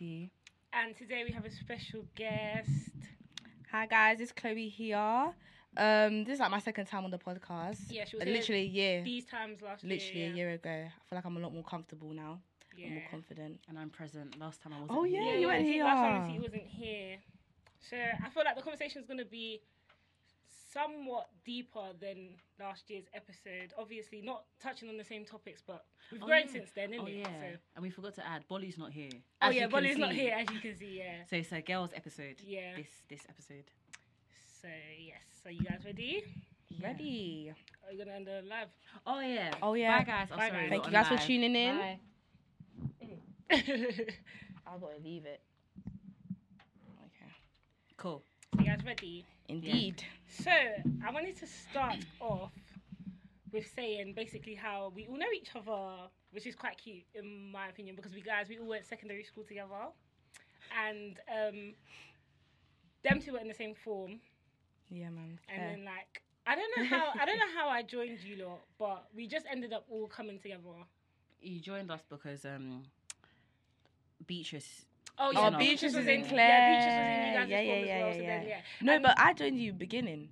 Anissa TT. And today we have a special guest. Hi guys, it's Chloe here. Um, this is like my second time on the podcast. Yeah, she was here literally a year. These times last Literally year. a year ago. I feel like I'm a lot more comfortable now. Yeah. I'm more confident. And I'm present. Last time I was. Oh, yeah, Yeah, you yeah, weren't see, here. Last time he wasn't here. So I feel like the conversation is going to be somewhat deeper than last year's episode. Obviously, not touching on the same topics, but we've Oh, grown yeah. since then, oh, innit? Oh yeah. So, And we forgot to add Bolly's not here. oh yeah, you can Bolly's not here, as you can see. Yeah. So it's a girls episode. Yeah. This this episode. So yes, are you guys ready? Yeah. Ready? Are you gonna end the live? Oh yeah. Oh, yeah. Bye guys. Oh, Bye, sorry, guys. Thank you on guys for tuning in. Bye. I've got to leave it. Okay. Cool. you guys ready? Indeed. So I wanted to start off with saying basically how we all know each other, which is quite cute in my opinion, because we guys we all went secondary school together, and um, them two were in the same form, Yeah, man. and fair. then like I don't know how I don't know how I joined you lot, but we just ended up all coming together. You joined us because um, Beatrice. Oh Oh, yeah, Beatrice was is in Yeah, Claire. Beatrice was in you guys' Yeah, yeah, form as yeah, well. yeah, so then, yeah. yeah. No, And- but I joined you beginning.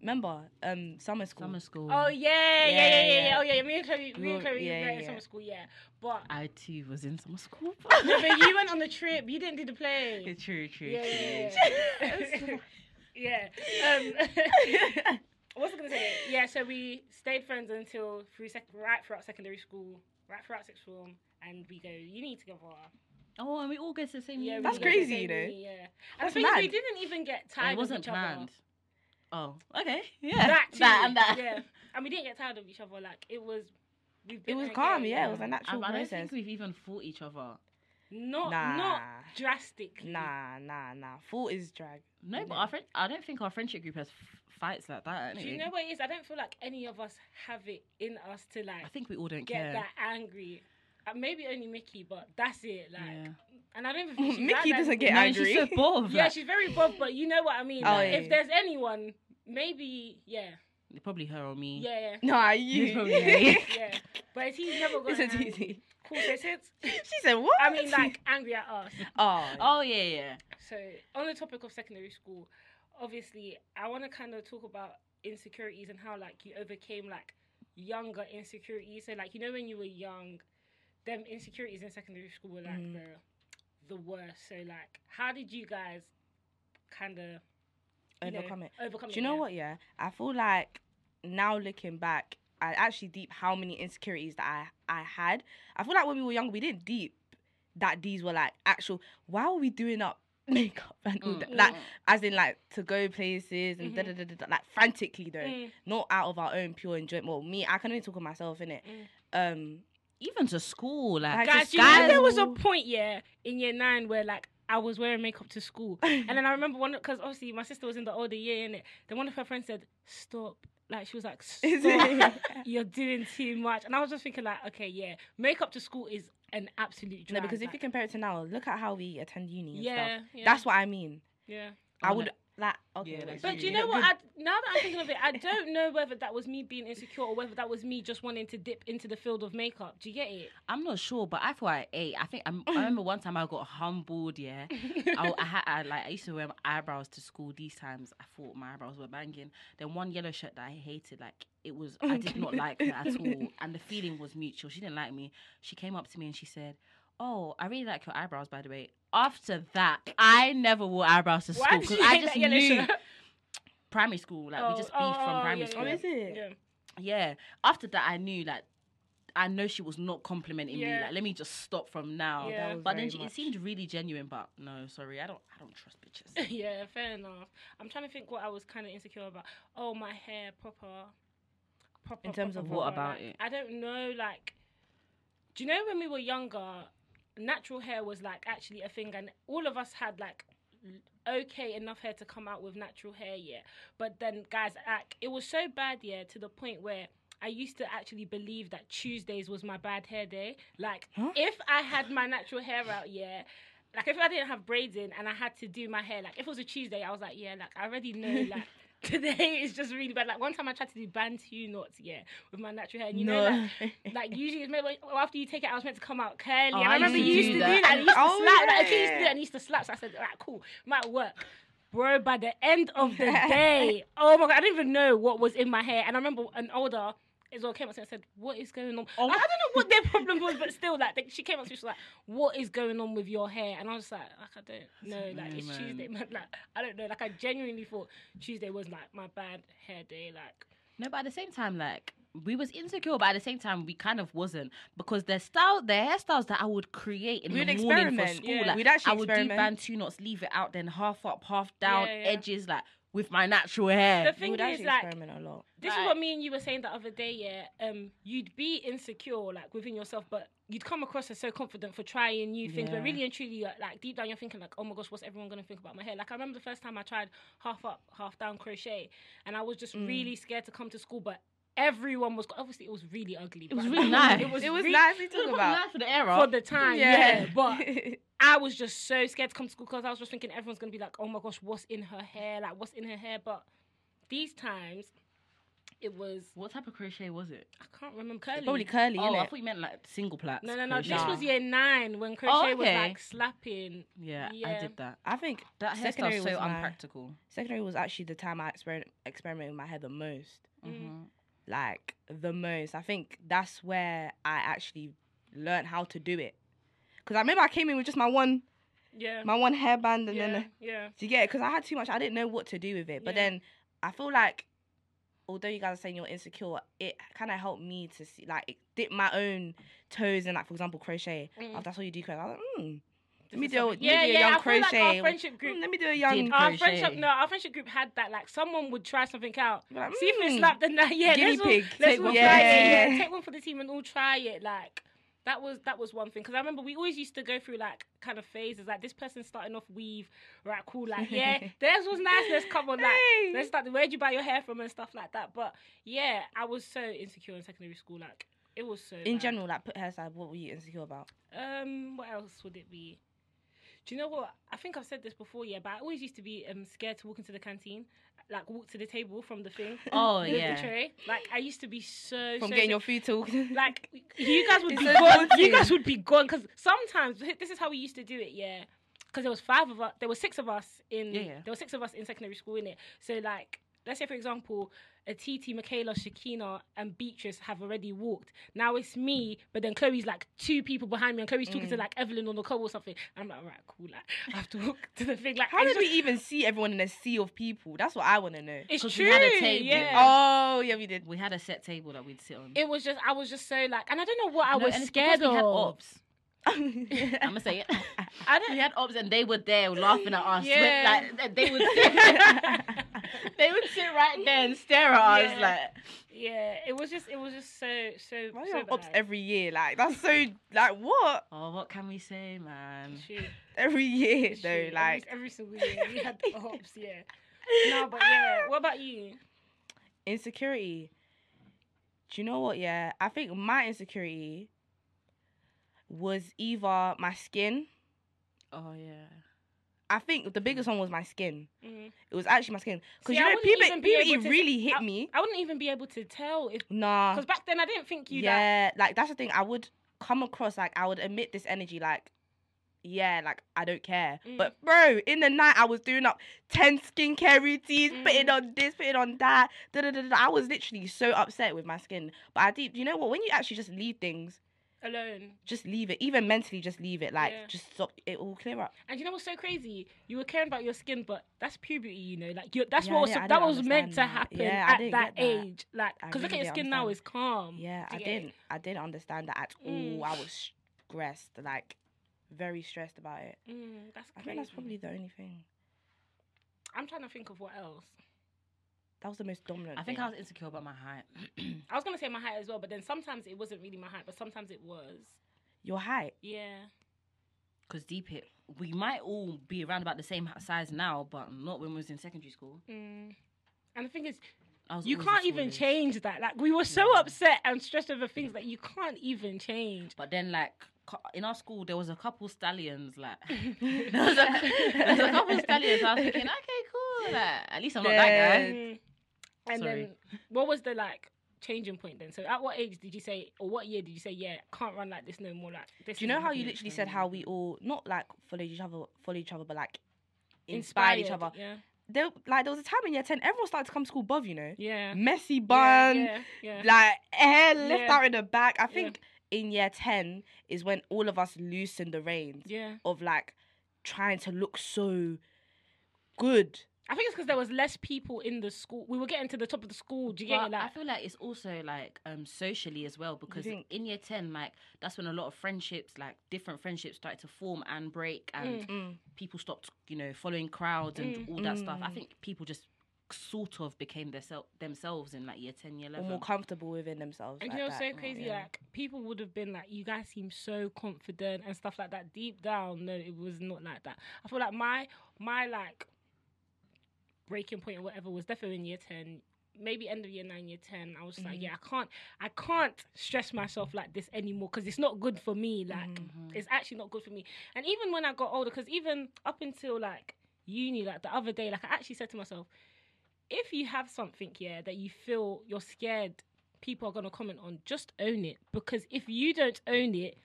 Remember, um, summer school. Summer school. Oh yeah, yeah, yeah, Yeah, yeah, yeah. yeah. Oh yeah, me and Chloe, me and Chloe yeah, met in yeah. summer school. Yeah, but I too was in summer school. no, but you went on the trip. You didn't do the play. It's true, true, Yeah, true. yeah, yeah. yeah. Um, what's I gonna say? Yeah, so we stayed friends until through sec- right throughout secondary school, right throughout sixth form, and we go uni together. Oh, and we all go to the same Yeah, uni. That's go to the crazy, you know. uni, Yeah, and That's the thing is, we mad. didn't even get tired. it wasn't of each other. planned. Oh, okay. Yeah. That too. and that. Yeah, and we didn't get tired of each other. Like it was. We've It been was there, calm, yeah. It was a I, natural I don't process. think we've even fought each other. Not Nah. not drastically. Nah, nah, nah. Fault is drag. No, but No. our friend, I don't think our friendship group has f- fights like that. Do you know what it is? I don't feel like any of us have it in us to like I think we all don't get care. that angry. Uh, maybe only Mickey, but that's it. Like, Yeah. and I don't even think she's Mickey like that doesn't get no, angry. she's so bored. Yeah, she's very bob, but you know what I mean. Oh, like, yeah, if yeah. there's anyone, maybe yeah, probably her or me. yeah, yeah, Nah, It's you. probably me. yeah. But he's never got Listen angry. to you. Cool, so since She said what? I mean, like angry at us. oh, Oh yeah, yeah. So on the topic of secondary school, obviously I want to kind of talk about insecurities and how like you overcame like younger insecurities. So like you know when you were young, them insecurities in secondary school were like Mm. the the worst. So like how did you guys kind of overcome it. Overcome Do it. you know yeah? what? Yeah, I feel like now looking back, I actually deep how many insecurities that I I had. I feel like when we were younger, we didn't deep that these were like actual. Why were we doing up makeup and all Mm. that? Like as in like to go places and Mhm. da da da da da, like frantically though, Mm, not out of our own pure enjoyment. Well, me, I can only talk of myself in it. mm. Um, Even to school, like Like, Guys, you know there was a point yeah in year nine where like. I was wearing makeup to school, and then I remember one because obviously my sister was in the older year in it. Then one of her friends said, "Stop!" Like she was like, Is "Stop! it? You're doing too much." And I was just thinking like, okay, yeah, makeup to school is an absolute no, drag. because if like, you compare it to now, look at how we attend uni. And yeah, stuff. yeah, That's what I mean. yeah. I would like okay. Yeah, that's But true. do you know what? I, now that I'm thinking of it, I don't know whether that was me being insecure or whether that was me just wanting to dip into the field of makeup. Do you get it? I'm not sure, but I thought I ate. I think I'm, I remember one time I got humbled. Yeah, I, I had I, like I used to wear my eyebrows to school. These times I thought my eyebrows were banging. Then one yellow shirt that I hated, like it was, I did not like that at all, and the feeling was mutual. She didn't like me. She came up to me and she said, "Oh, I really like your eyebrows, by the way." After that, I never wore eyebrows to Why school did because you I hate just that yellow knew shirt? primary school. Like we oh, just beefed oh, from oh, primary yeah, school. Oh, is it? Yeah. Yeah. After that, I knew like I know she was not complimenting me. Yeah. Like, let me just stop from now. Oh, yeah. That was But then very she, it much. seemed really genuine. But no, sorry, I don't. I don't trust bitches. yeah, fair enough. I'm trying to think what I was kind of insecure about. Oh, my hair, proper. proper In terms of proper, what proper, about like, it? I don't know. Like, do you know when we were younger, natural hair was like actually a thing, and all of us had like okay enough hair to come out with natural hair, yeah. But then, guys, like, it was so bad, yeah, to the point where. I used to actually believe that Tuesdays was my bad hair day. Like, Huh? if I had my natural hair out, yeah, like if I didn't have braids in and I had to do my hair, like if it was a Tuesday, I was like, yeah, like I already know, like today is just really bad. Like one time I tried to do bantu knots, yeah, with my natural hair. And you know, no. like, like usually it's meant, well, after you take it, I was meant to come out curly. Oh, and I oh, I remember used you to used do to that. do that. And used to Oh, slap. Like, I used to do and used to slap. So I said, all right, cool, might work. Bro, by the end of the day, oh my god, I didn't even know what was in my hair. And I remember an older as well came up to me and said, "What is going on?" Oh. I don't know what their problem was, but still, like they, she came up to me, she was like, "What is going on with your hair?" And I was like, "Like I don't know, like it's man. Tuesday, man. Like I don't know. Like I genuinely thought Tuesday was like my bad hair day. Like No, but at the same time, like we was insecure, but at the same time, we kind of wasn't because the style, the hairstyles that I would create in We'd the morning for school, yeah. like We'd actually I would experiment. do bantu knots, leave it out, then half up, half down, Yeah, yeah. edges, like with my natural hair. the We thing would is, like experiment a lot. This is what me and you were saying the other day, yeah. Um, you'd be insecure, like within yourself, but you'd come across as so confident for trying new things. But really and truly, like deep down, you're thinking like, oh my gosh, what's everyone gonna think about my hair? Like I remember the first time I tried half up, half down crochet, and I was just Mm. really scared to come to school, but. Everyone was obviously it was really ugly. It was really nice. It was, It was really, nice to talk about. Nice for the era. for the time, yeah. But I was just so scared to come to school because I was just thinking everyone's gonna be like, oh my gosh, what's in her hair? Like what's in her hair? But these times, it was what type of crochet was it? I can't remember curly. Probably curly, Oh, I innit? thought you meant like single plaits. No, no, no. This was year nine when crochet was okay. like slapping. Yeah, I did that. I think That Secondary hairstyle's so was my- unpractical. secondary was actually the time I exper- experimented with my hair the most. Mhm. Like the most. I think that's where I actually learned how to do it. Cause I remember I came in with just my one, Yeah. my one hairband, and yeah, then yeah. to get it. Cause I had too much. I didn't know what to do with it. But Yeah. then I feel like, although you guys are saying you're insecure, it kind of helped me to see, like, dip my own toes in, like, for example, crochet. Mm. That's what you do, crochet. I was like, hmm. Let me do, a- something- let me yeah, do a yeah. young I feel like crochet. our friendship group. Let me do a young. Did Our crochet. friendship, no, our friendship group had that. Like, someone would try something out, like, see if it "Mm, slapped, and that, yeah, guinea let's all, pig. let's Take all one. try it. Yeah. Yeah, take one for the team and all try it. Like, that was that was one thing because I remember we always used to go through like kind of phases. Like this person starting off weave, right? Cool, like yeah, theirs was nice. Let's come on, like Hey. let's start. Where'd you buy your hair from and stuff like that. But yeah, I was so insecure in secondary school. Like it was so In bad. general, like, put hairstyle, what were you insecure about? Um, what else would it be? Do you know what? I think I've said this before, yeah, but I always used to be um scared to walk into the canteen, like walk to the table from the thing. Oh yeah. the tray. Like I used to be so scared From so, getting so- your food to like you guys would be so gone. You guys would be gone because sometimes this is how we used to do it. Yeah, because there was five of us. There were six of us in. Yeah, yeah. There were six of us in secondary school in it. So like, let's say for example, a TT, Michaela, Shakina, and Beatrice have already walked. Now it's me, but then Chloe's like two people behind me, and Chloe's talking to Mm. like Evelyn on the call or something. And I'm like, all right, cool. Like I have to walk to the thing. Like How it's did we even see everyone in a sea of people? That's what I want to know. It's 'Cause true. we had a table. Yeah. Oh, yeah, we did. We had a set table that we'd sit on. It was just, I was just so like, and I don't know what I No, was and it's scared because we had of. ops. I'm gonna say it. I don't. we had ops and they were there laughing at us. Yeah. Like they would sit, they would sit right there and stare at us Yeah. like Yeah, it was just it was just so so. Why so you have ops every year? Like that's so like what? Oh, what can we say, man? True, Every year it's though, true. like every, every single year we had the ops. Yeah. No, but yeah. What about you? insecurity. Do you know what? Yeah, I think my insecurity was either my skin. Oh yeah. I think the biggest one was my skin. Mhm. It was actually my skin because you know puberty, even be able puberty to- really hit I- me. I wouldn't even be able to tell if Nah. because back then I didn't think you yeah, like that's the thing. I would come across like I would emit this energy like. Yeah, like I don't care. Mm. But bro, in the night I was doing up ten skincare routines, putting Mm. on this, putting on that. Da, da, da, da. I was literally so upset with my skin. But I did. You know what? When you actually just leave things, alone. just leave it. Even mentally, just leave it. Like Yeah. just stop. It will clear up. And you know what's so crazy? You were caring about your skin, but that's puberty, you know. Like that's Yeah, what was that was meant to happen Yeah, at that, that. age. Like, because look at your skin now; it's calm. Yeah, I you get it? didn't. I didn't understand that at Mm. all. I was stressed. Like very stressed about it. Mm, that's I think that's probably the only thing. I'm trying to think of what else. That was the most dominant. I think thing. I was insecure about my height. I was gonna say my height as well, but then sometimes it wasn't really my height, but sometimes it was. your height. Yeah. Because deep it, we might all be around about the same size now, but not when we was in secondary school. Mm. And the thing is, you can't even change that. Like we were so Yeah. upset and stressed over things that you can't even change. But then, like in our school, there was a couple stallions. Like there was a, there was a couple stallions. I was thinking, okay, cool. like, at least I'm not that guy. And Sorry. then what was the like changing point then? So at what age did you say, or what year did you say, yeah, can't run like this no more? Like this. Do you know how you literally said how we all not like followed each other, followed each other, but like inspired, each other? Yeah, There, like there was a time in year ten, everyone started to come to school above, you know, yeah, messy bun, yeah, yeah. like hair left Yeah. out in the back. I Yeah. think in year ten is when all of us loosened the reins yeah. of like trying to look so good. I think it's because there was less people in the school. We were getting to the top of the school. Do you get But it? Like, I feel like it's also like um socially as well because think? in year ten, like that's when a lot of friendships, like different friendships, started to form and break, and Mm. people stopped, you know, following crowds and Mm. all that stuff. I Mm. think people just sort of became their sel- themselves in like year ten, year 11 Or more comfortable within themselves. And like you know, that. so crazy. Yeah. Like people would have been like, "You guys seem so confident and stuff like that." Deep down, no, it was not like that. I feel like my my like breaking point or whatever was definitely in year ten, maybe end of year nine, year ten. I was just like. "Yeah, I can't, I can't stress myself like this anymore because it's not good for me. Like, Mhm. it's actually not good for me." And even when I got older, because even up until like uni, like the other day, like I actually said to myself, if you have something yeah that you feel you're scared people are going to comment on just own it because if you don't own it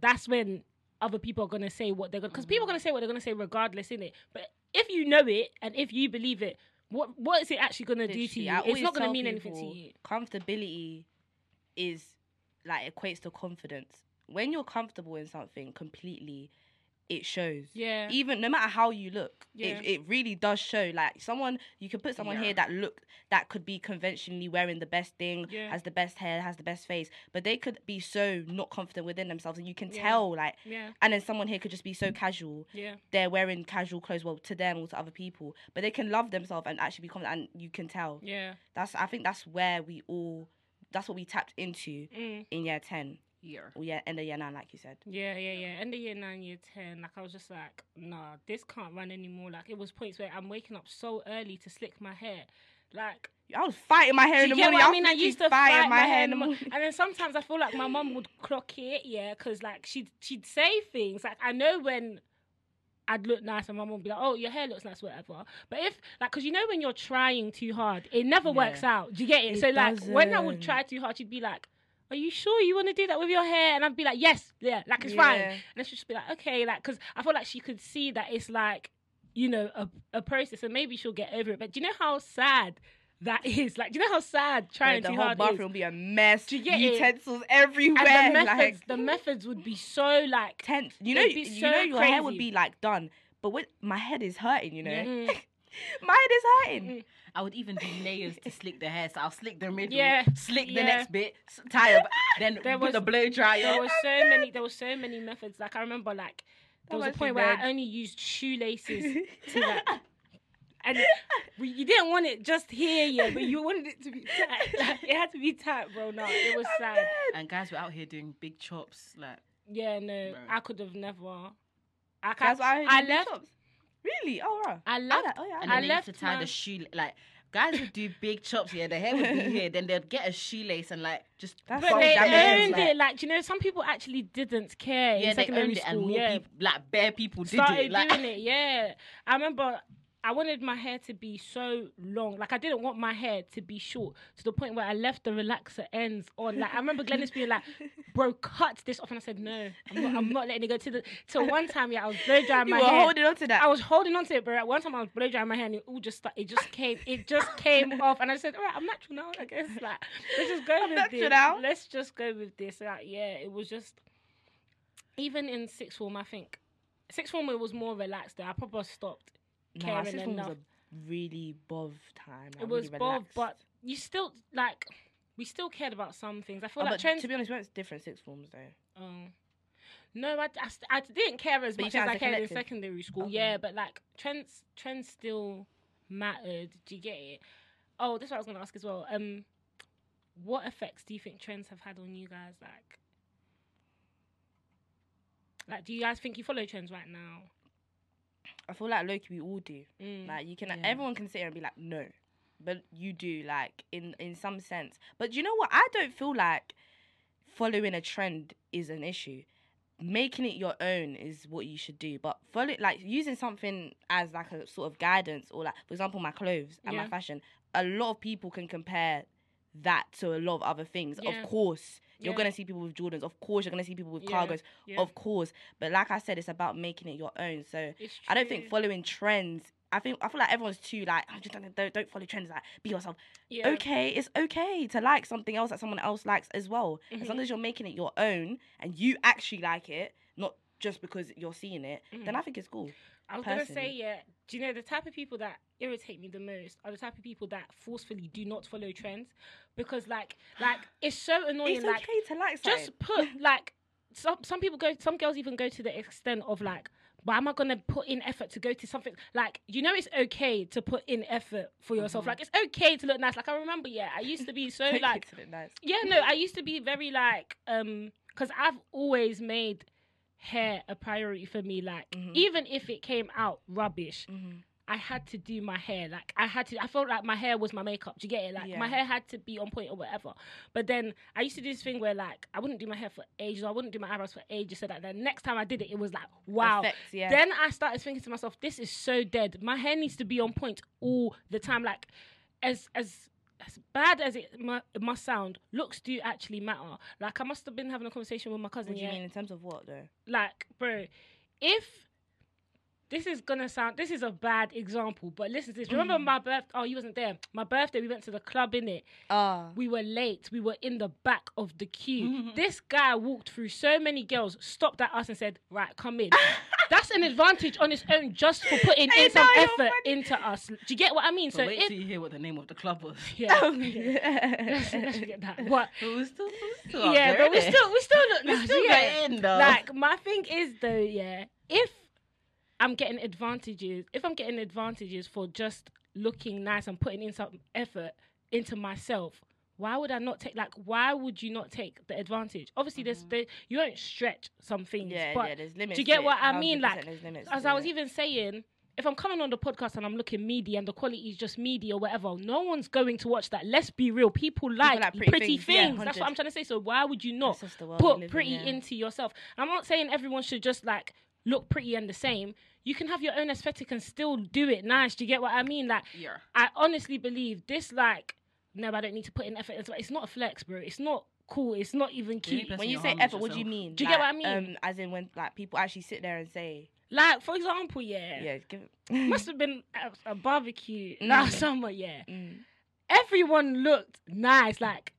that's when other people are going to say what they're going to because people are going to say what they're going to say regardless in it but if you know it and if you believe it what what is it actually going to do to you? I it's not going to mean anything to you. Comfortability is like equates to confidence. When you're comfortable in something completely, it shows. yeah Even no matter how you look, Yeah. it, it really does show. Like someone, you can put someone Yeah. here that look that could be conventionally wearing the best thing, Yeah. has the best hair, has the best face, but they could be so not confident within themselves, and you can tell. Like, yeah and then someone here could just be so casual, yeah they're wearing casual clothes, well, to them or to other people, but they can love themselves and actually be confident, and you can tell. yeah That's I think that's where we all that's what we tapped into mm. in year ten year. or year end of year nine, like you said. Yeah, yeah, yeah. End of year nine, year ten, like I was just like, nah, this can't run anymore. Like it was points where I'm waking up so early to slick my hair. Like I was fighting my hair in the morning. what I mean? I used to fight my hair in the morning. and then sometimes I feel like my mum would clock it, yeah, because like she'd she'd say things like I know when I'd look nice and my mum would be like, "Oh, your hair looks nice, whatever." But if like, because you know when you're trying too hard, it never Yeah. works out. Do you get it? It so like when I would try too hard, she'd be like. Are you sure you want to do that with your hair? And I'd be like, yes, yeah, like it's fine. And then she'd just be like, okay, like, because I feel like she could see that it's like, you know, a, a process and maybe she'll get over it. But do you know how sad that is? Like, do you know how sad trying the too whole hard bathroom is? will be a mess. Do you get it? utensils everywhere. And the methods, like, the methods would be so like, tense. You know, be you so know, your hair would be like done, but when my head is hurting, you know, Mm. my head is hurting. Mm. I would even do layers to slick the hair. So I'll slick the middle, Yeah, slick the next bit, s- tie up, then There put was- the blow dryer. there was so many, there was so many methods. Like I remember, like there That was a point where I only used shoelaces to like. And we, you didn't want it just here, yeah, but you wanted it to be tight. Like, it had to be tight, bro. No, it was sad. and guys were out here doing big chops, like Yeah, no, Bro. I could have never. I can't. why I left- shops. Really? Oh, right. I I left. like- oh yeah. and I then they used to tie my- the shoe like guys would do big chops here, the hair would be here, then they'd get a shoelace and like just That's But they owned like- it, like you know, some people actually didn't care yeah, in they secondary owned it and school. more yeah, people like bare people did started it. Like doing it. Yeah, I remember. I wanted my hair to be so long. Like I didn't want my hair to be short to the point where I left the relaxer ends on. Like I remember Glennis being like, "Bro, cut this off," and I said, "No, I'm not. I'm not letting it go." To the till one time, yeah, I was blow drying my You were hair. holding on to that. I was holding on to it, but at one time I was blow drying my hair and it all just start, it just came it just came off and I said, All right, I'm natural now, I guess. Like let's just go I'm with this. now. Let's just go with this. Like, yeah, it was just even in sixth form, I think sixth form it was more relaxed there. I probably stopped. Nah, caring sixth form was a really bov time. it was really relaxed. but you still like we still cared about some things. I feel Oh, like but trends to be honest, we went to different sixth forms though. Oh. No, I, I, I didn't care as But much as I cared in secondary school. Okay. Yeah, but like trends, trends still mattered. Do you get it? Oh, this is what I was going to ask as well. Um, what effects do you think trends have had on you guys? Like, like, do you guys think you follow trends right now? I feel like Loki, we all do. Mm. Like you can, Yeah. everyone can sit here and be like, no, but you do, like in in some sense. But you know what? I don't feel like following a trend is an issue. making it your own is what you should do. But follow like using something as like a sort of guidance or like for example my clothes and my fashion. A lot of people can compare that to a lot of other things. Yeah. Of course. You're Yeah. gonna see people with Jordans. Of course, you're gonna see people with Yeah. cargos. Of course, but like I said, it's about making it your own. So I don't think following trends. I think I feel like everyone's too like oh, just don't, don't follow trends. Like be yourself. Okay, it's okay to like something else that someone else likes as well, as Mm-hmm. long as you're making it your own and you actually like it, not just because you're seeing it. Mm-hmm. Then I think it's cool. I was gonna say, yeah. Do you know the type of people that irritate me the most are the type of people that forcefully do not follow trends because, like, like it's so annoying. It's like, okay to like something. just put like some some people go. Some girls even go to the extent of like. Why am I gonna put in effort to go to something like you know? It's okay to put in effort for yourself. Mm-hmm. Like it's okay to look nice. Like I remember, yeah, I used to be so like nice. yeah, no, I used to be very like um because I've always made hair a priority for me. Like Mhm. even if it came out rubbish, Mhm. I had to do my hair. Like I had to. I felt like my hair was my makeup. Do you get it? Like my hair had to be on point or whatever. But then I used to do this thing where like I wouldn't do my hair for ages. I wouldn't do my eyebrows for ages. So that the next time I did it, it was like wow. Effects, yeah. Then I started thinking to myself, this is so dead. My hair needs to be on point all the time. Like, as as as bad as it, mu- it must sound, looks do actually matter. Like, I must have been having a conversation with my cousin. what do you yeah, mean in terms of what though? like, bro, if this is gonna sound, this is a bad example, but listen to this. Remember Mm. my birth Oh, you wasn't there. My birthday, we went to the club in it. Ah, We were late. We were in the back of the queue. this guy walked through so many girls, stopped at us and said, "Right, come in." That's an advantage on its own, just for putting in some effort into us. Do you get what I mean? But So wait if till you hear what the name of the club was. yeah, Oh, yeah. let's, let's forget that. What? But we're still, we're still Yeah, but we still we still look we still get in though. Like my thing is though, yeah, if I'm getting advantages, if I'm getting advantages for just looking nice and putting in some effort into myself, why would I not take like why would you not take the advantage? Obviously there's mm-hmm. there, you don't stretch some things. yeah, but yeah, there's limits. do you get what. I mean? Like, as I was it. even saying, if I'm coming on the podcast and I'm looking meaty and the quality is just meaty or whatever, no one's going to watch that. Let's be real. People like, like pretty, pretty things. things, yeah, That's what I'm trying to say. So why would you not It's just the world we put live in, pretty yeah. into yourself? And I'm not saying everyone should just like look pretty and the same. You can have your own aesthetic and still do it nice. Do you get what I mean? Like, yeah. I honestly believe this, like, no, I don't need to put in effort. It's, it's not a flex, bro. It's not cool. It's not even cute. person when you say harming is effort, what do you mean? Do you get what I mean? Um, as in when like people actually sit there and say, Like, for example, yeah, yeah, give it. must have been a, a barbecue Mm. last summer, yeah. Mm. everyone looked nice. Like,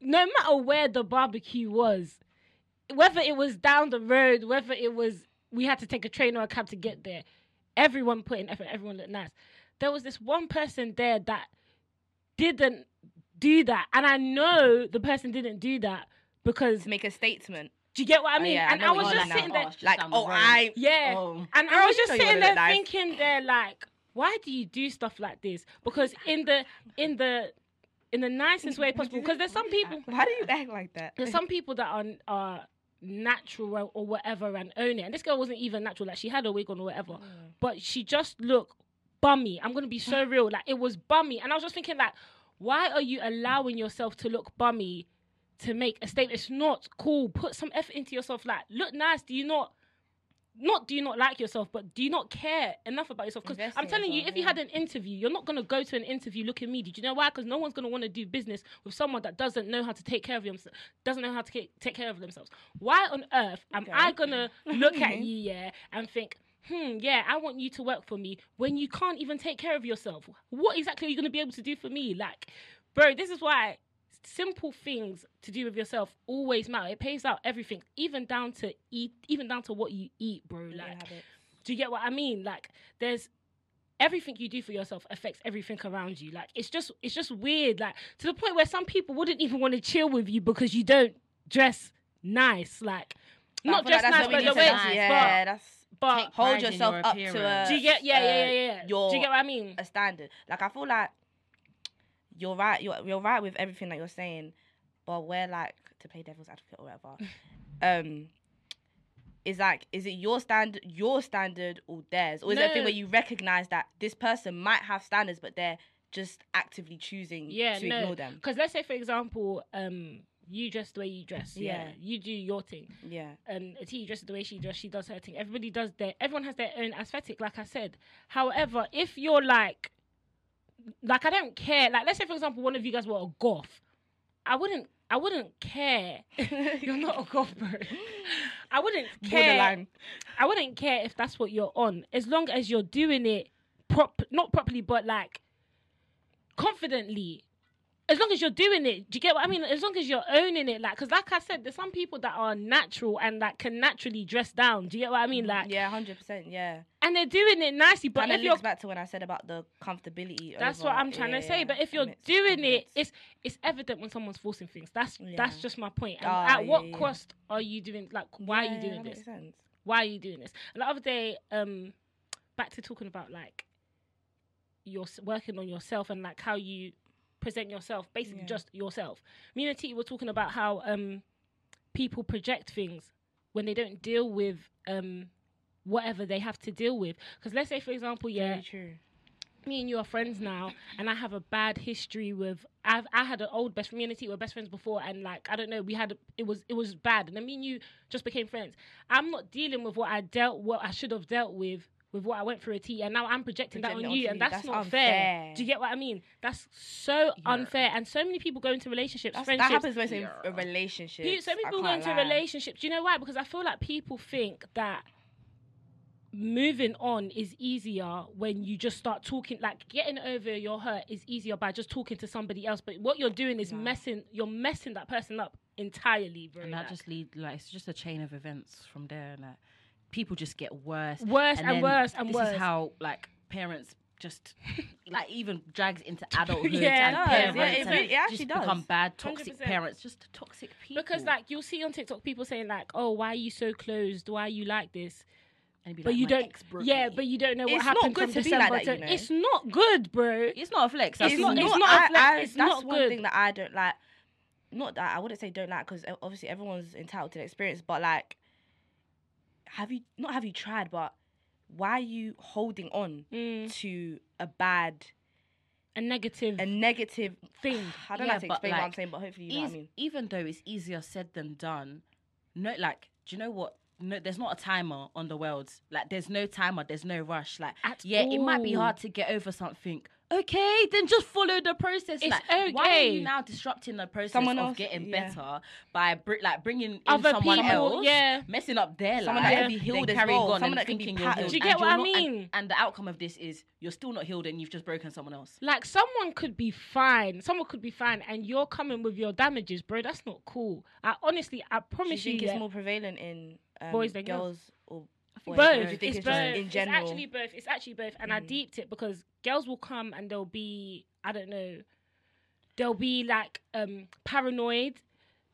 no matter where the barbecue was, whether it was down the road, whether it was we had to take a train or a cab to get there, everyone put in effort. Everyone looked nice. There was this one person there that didn't do that, and I know the person didn't do that because to make a statement. do you get what I Oh, mean? yeah, and know I was just sitting now. there, just Like, oh, road. I yeah. Oh. And I was just know sitting there nice. thinking, there like, why do you do stuff like this? Because in the in the in the nicest way possible. Because there's some people Why do you act like that? there's some people that are are natural or- whatever and own it. And this girl wasn't even natural. Like she had a wig on or whatever, Mm. but she just looked bummy. I'm gonna be so real. Like it was bummy, and I was just thinking like, why are you allowing yourself to look bummy? To make a statement, it's not cool. Put some effort into yourself. Like, look nice. Do you not? Not do you not like yourself, but do you not care enough about yourself? Because I'm in telling you, if you had an interview, you're not gonna go to an interview looking me. Do you know why? Because no one's gonna want to do business with someone that doesn't know how to take care of themselves, doesn't know how to ca- take care of themselves. Why on earth am Okay. I gonna look at you, yeah, and think, hmm, yeah, I want you to work for me when you can't even take care of yourself? What exactly are you gonna be able to do for me? Like, bro, this is why simple things to do with yourself always matter. It pays out everything, even down to eat, even down to what you eat, bro. Like, habits. do you get what I mean? Like, there's everything you do for yourself affects everything around you. Like, it's just, it's just weird. Like, to the point where some people wouldn't even want to chill with you because you don't dress nice. Like, But not feel like nice, but the way. do. Yeah, that's But, Take but hold yourself your up to a. do you get? Yeah, yeah, uh, yeah, yeah. yeah. your- do you get what I mean? a standard. Like I feel like you're right. You're you're right with everything that you're saying, but we're like to play devil's advocate or whatever. um, is like is it your standard, your standard, or theirs, or is it a thing where you recognize that this person might have standards, but they're just actively choosing Yeah, to no. ignore them? Because let's say, for example, um, you dress the way you dress. Yeah, Yeah. you do your thing. Yeah. and T dresses the way she does, she does her thing. Everybody does their, everyone has their own aesthetic, like I said. However, if you're like, like I don't care. Like, let's say for example, one of you guys were a goth, I wouldn't, I wouldn't care. you're not a goth, bro. I wouldn't care. Borderline. I wouldn't care if that's what you're on, as long as you're doing it prop, not properly, but like confidently. As long as you're doing it, do you get what I mean? As long as you're owning it, like, because like I said, there's some people that are natural and that can naturally dress down. Do you get what I mean? Like, Yeah, hundred percent. Yeah. and they're doing it nicely. But of if you're, links back to when I said about the comfortability. that's over- what I'm trying yeah, to say. But if you're doing it, it's it's evident when someone's forcing things. That's Yeah. that's just my point. And Ah, at what yeah, yeah. cost are you doing? Like, why are you doing this? why are you doing this? And the other day, um, back to talking about like you're working on yourself and like how you present yourself, basically Yeah. just yourself. Me and Titi were talking about how um people project things when they don't deal with um whatever they have to deal with. Because let's say, for example, yeah, me and you are friends now, and I have a bad history with. I've I had an old best friend. Me and T were best friends before, and like I don't know, we had it was it was bad, and then me and you just became friends. I'm not dealing with what I dealt, what I should have dealt with. With what I went through a T, and now I'm projecting that on you, onto and that's, That's not fair. Do you get what I mean? That's so Yeah. unfair, and so many people go into relationships, That's, that friendships. happens most in Yeah. a relationship. Pe- so many people go into relationships. Do you know why? Because I feel like people think that moving on is easier when you just start talking. Like getting over your hurt is easier by just talking to somebody else. But what you're doing is Nah. messing. You're messing that person up entirely, bro. and that like, just lead like it's just a chain of events from there and that people just get worse worse and, then worse and this worse. This is how like parents just like even drags into adulthood Yeah, and it parents Yeah, it and it actually just does. become bad toxic 100%. parents just toxic people because like you'll see on TikTok people saying like, "Oh, why are you so closed? Why are you like this?" And be But like, you don't. Yeah, me." but you don't know what It's not good to be like that, you know. It's not good, bro. it's not a flex It's that's not- all. it's not a I- flex, I- it's that's not one good. thing that I don't like. Not that I wouldn't say don't like because obviously everyone's entitled to the experience, but like, have you not have you tried? But why are you holding on Mm, to a bad, a negative a negative thing. I don't Yeah, like to explain what I'm saying, but hopefully you know what I mean. even though it's easier said than done no like do you know what no there's not a timer on the world like there's no timer there's no rush like At yeah it might be hard to get over something okay then just follow the process It's like why are you now disrupting the process Someone of else- getting yeah. better by br- like bringing in Other someone people, else yeah. messing up their Someone life that can be healed as carrying well, on someone and that can be thinking you're healed Do you and get what you're I not- mean? and, and the outcome of this is you're still not healed and you've just broken someone else Like someone could be fine, someone could be fine, and you're coming with your damages, bro. That's not cool. I honestly, I Do you promise you, think yeah, it's more prevalent in um, Boys than girls? girls or both. Or you think it's, it's, both. in general? It's actually both. It's actually both, and I Mm. deeped it because girls will come and they'll be, I don't know, they'll be like um paranoid,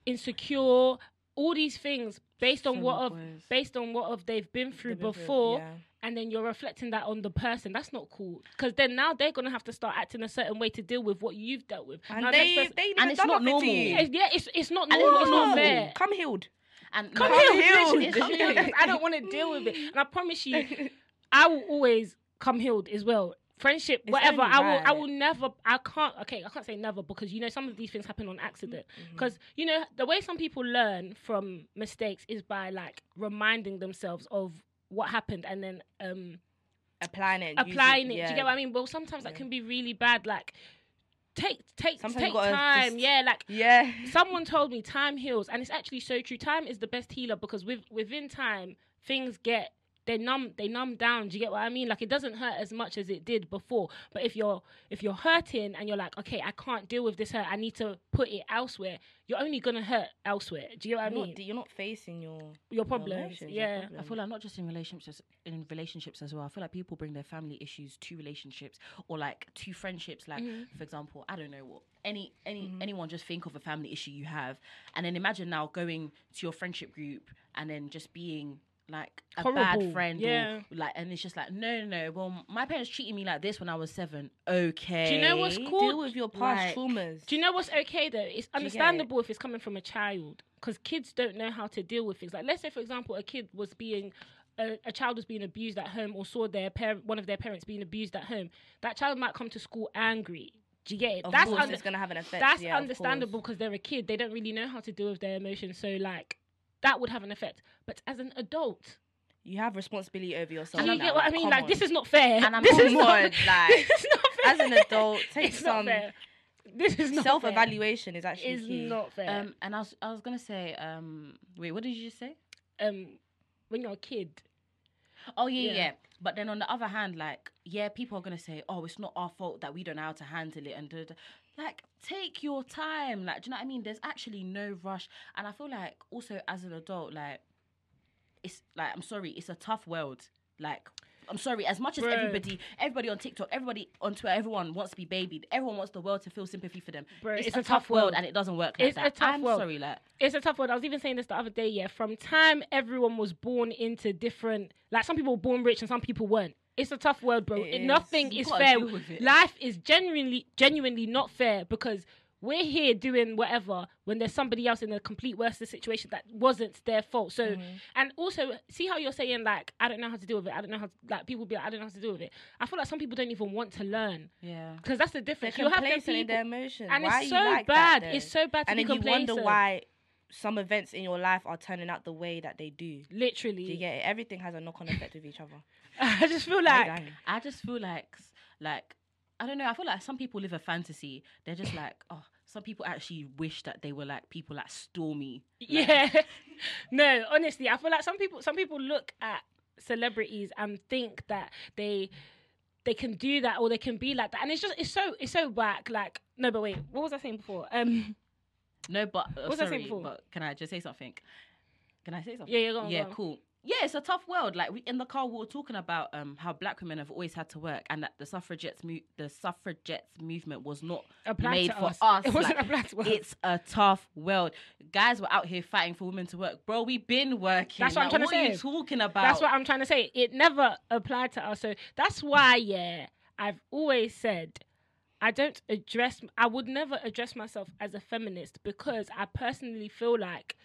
insecure, all these things based on So what of based on what of they've been through They've been through- before. yeah. and then you're reflecting that on the person. That's not cool. Because then now they're gonna have to start acting a certain way to deal with what you've dealt with. And Now, they, person- they And it's not normal. It's- yeah, it's it's not And it's normal. not It's not normal. fair. Come healed. And Come no, healed, healed. come healed. 'cause I don't want to deal with it, and I promise you, I will always come healed as well. Friendship, It's whatever. I will. I will never. I can't. Okay, I can't say never because you know some of these things happen on accident. Mm-hmm. Because you know the way some people learn from mistakes is by like reminding themselves of what happened and then um applying it. applying using- it. Do you get what I mean? Well, sometimes that can be really bad. Like, take take Sometimes take time. just- Yeah, like Yeah. someone told me time heals, and it's actually so true. Time is the best healer because with within time things get they numb they numb down. Do you get what I mean? Like it doesn't hurt as much as it did before. But if you're if you're hurting and you're like, okay, I can't deal with this hurt, I need to put it elsewhere. You're only gonna hurt elsewhere. Do you get what I You're mean? not, you're not facing your Your problems. your Yeah. I problems. feel like not just in relationships, in relationships as well. I feel like people bring their family issues to relationships or like to friendships. Like, Mhm. for example, I don't know what any any Mhm. anyone just think of a family issue you have, and then imagine now going to your friendship group and then just being like a Horrible, bad friend, yeah. or like, and it's just like, no, no, no. Well, my parents treated me like this when I was seven. Okay, Do you know what's cool? deal with your Like, past traumas. Do you know what's okay though? It's get it? understandable if it's coming from a child because kids don't know how to deal with things. Like, let's say, for example, a kid was being. A, a child was being abused at home or saw their parent, one of their parents being abused at home. That child might come to school angry. Do you get it? Of that's course, under- it's gonna have an effect. that's yeah, understandable because they're a kid. They don't really know how to deal with their emotions. So like that would have an effect. But as an adult, You have responsibility over yourself. do you get what I mean? Like on. this is not fair. And I'm this is not, like, this is not fair. as an adult, take it's not some fair. This is not self fair. evaluation is actually Is key. not fair. Um, and I was I was gonna say, um, wait, what did you just say? um, when you're a kid, Oh yeah, Yeah. yeah, But then on the other hand, like, yeah, people are gonna say, "Oh, it's not our fault that we don't know how to handle it," and da, da, da. Like, take your time. Like, do you know what I mean? There's actually no rush, and I feel like also as an adult, like, it's like I'm sorry, it's a tough world. Like, I'm sorry, as much as everybody, everybody on TikTok, everybody on Twitter, everyone wants to be babied. Everyone wants the world to feel sympathy for them. Bro, it's, it's a, a tough tough world, world. and it doesn't work like It's a that. tough I'm world. sorry, like. it's a tough world I was even saying this the other day. Yeah, from time everyone was born into different, like some people were born rich and some people weren't. It's a tough world, bro. It is. Nothing You is fair. deal with it. Life is genuinely, genuinely not fair because we're here doing whatever when there's somebody else in a complete worse situation that wasn't their fault. So, Mm-hmm. and also see how you're saying like, I don't know how to deal with it. I don't know how. To, like people be like, I don't know how to deal with it. I feel like some people don't even want to learn Yeah. because that's the They're difference. You have them people, their emotions. and Why it's so like bad. It's so bad to and be then you wonder why some events in your life are turning out the way that they do. Literally, Do you get it? Everything has a knock-on effect with each other. I just feel like? I just feel like, like, I don't know. I feel like some people live a fantasy. They're just like, oh, some people actually wish that they were like people like Stormzy. Like, Yeah. no, honestly, I feel like some people some people look at celebrities and think that they they can do that or they can be like that. And it's just it's so it's so whack. Like no, but wait, what was I saying before? Um No, but uh, What sorry, but can I just say something? Can I say something? Yeah, yeah, go on, yeah, go cool. Yeah, it's a tough world. Like we in the car, we were talking about um how black women have always had to work, and that the suffragettes mo- the suffragettes movement was not made for us. us. It wasn't like, applied to us. It's a tough world. Guys were out here fighting for women to work, bro. We've been working. That's what I'm Like, trying to say. what are you talking about? That's what I'm trying to say. It never applied to us. So that's why, yeah, I've always said I don't address, I would never address myself as a feminist because I personally feel like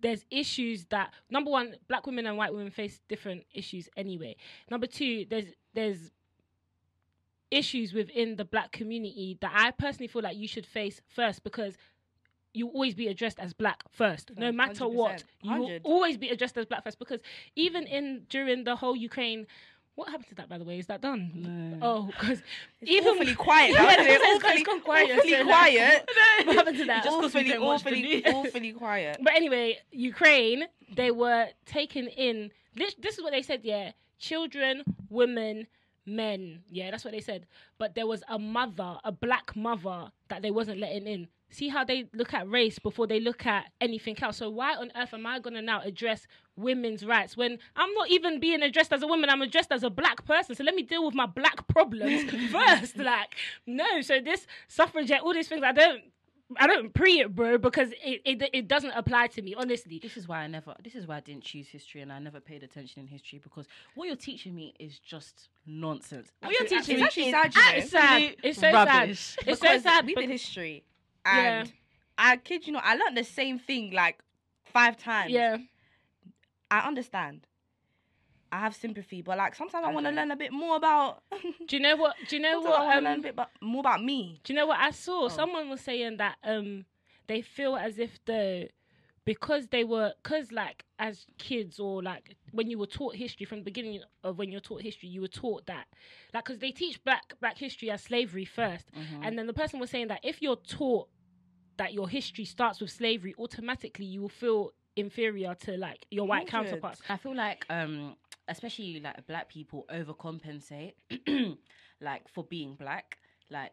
there's issues that number one, black women and white women face different issues anyway. Number two, there's there's issues within the black community that I personally feel like you should face first because you always be addressed as black first, no matter what. 100%. You will always be addressed as black first because even in during the whole Ukraine, what happened to that by the way? Is that done? No. Oh, because even awfully quiet. Yeah, now, isn't it? it's- it's awfully, gone quiet, awfully so like- quiet. what happened to that? Just 'cause we awfully, don't watch the awfully, awfully quiet. But anyway, Ukraine, they were taken in. This, this is what they said, yeah. Children, women, men. Yeah, that's what they said. But there was a mother, a black mother, that they wasn't letting in. See how they look at race before they look at anything else. So why on earth am I gonna now address women's rights when I'm not even being addressed as a woman? I'm addressed as a black person. So let me deal with my black problems first. Like no. So this suffragette, all these things, I don't. I don't pre it, bro, because it, it it doesn't apply to me, honestly. This is why I never. This is why I didn't choose history, and I never paid attention in history because what you're teaching me is just nonsense. What you're teaching it's me actually is sad, you know. It's sad. It's so rubbish. sad. It's so sad. We did history, Yeah. and I kid you not, I learned the same thing like five times. yeah, I understand. I have sympathy, but like sometimes I, I want to learn a bit more about. do you know what? Do you know I what? want to learn a Um, bit about, more about me. do you know what I saw? Oh. Someone was saying that um they feel as if the because they were because like as kids or like when you were taught history from the beginning of when you're taught history you were taught that like because they teach black black history as slavery 1st Mhm. and then the person was saying that if you're taught that your history starts with slavery automatically you will feel inferior to like your white counterparts I feel like, um, especially like black people overcompensate, like for being black. Like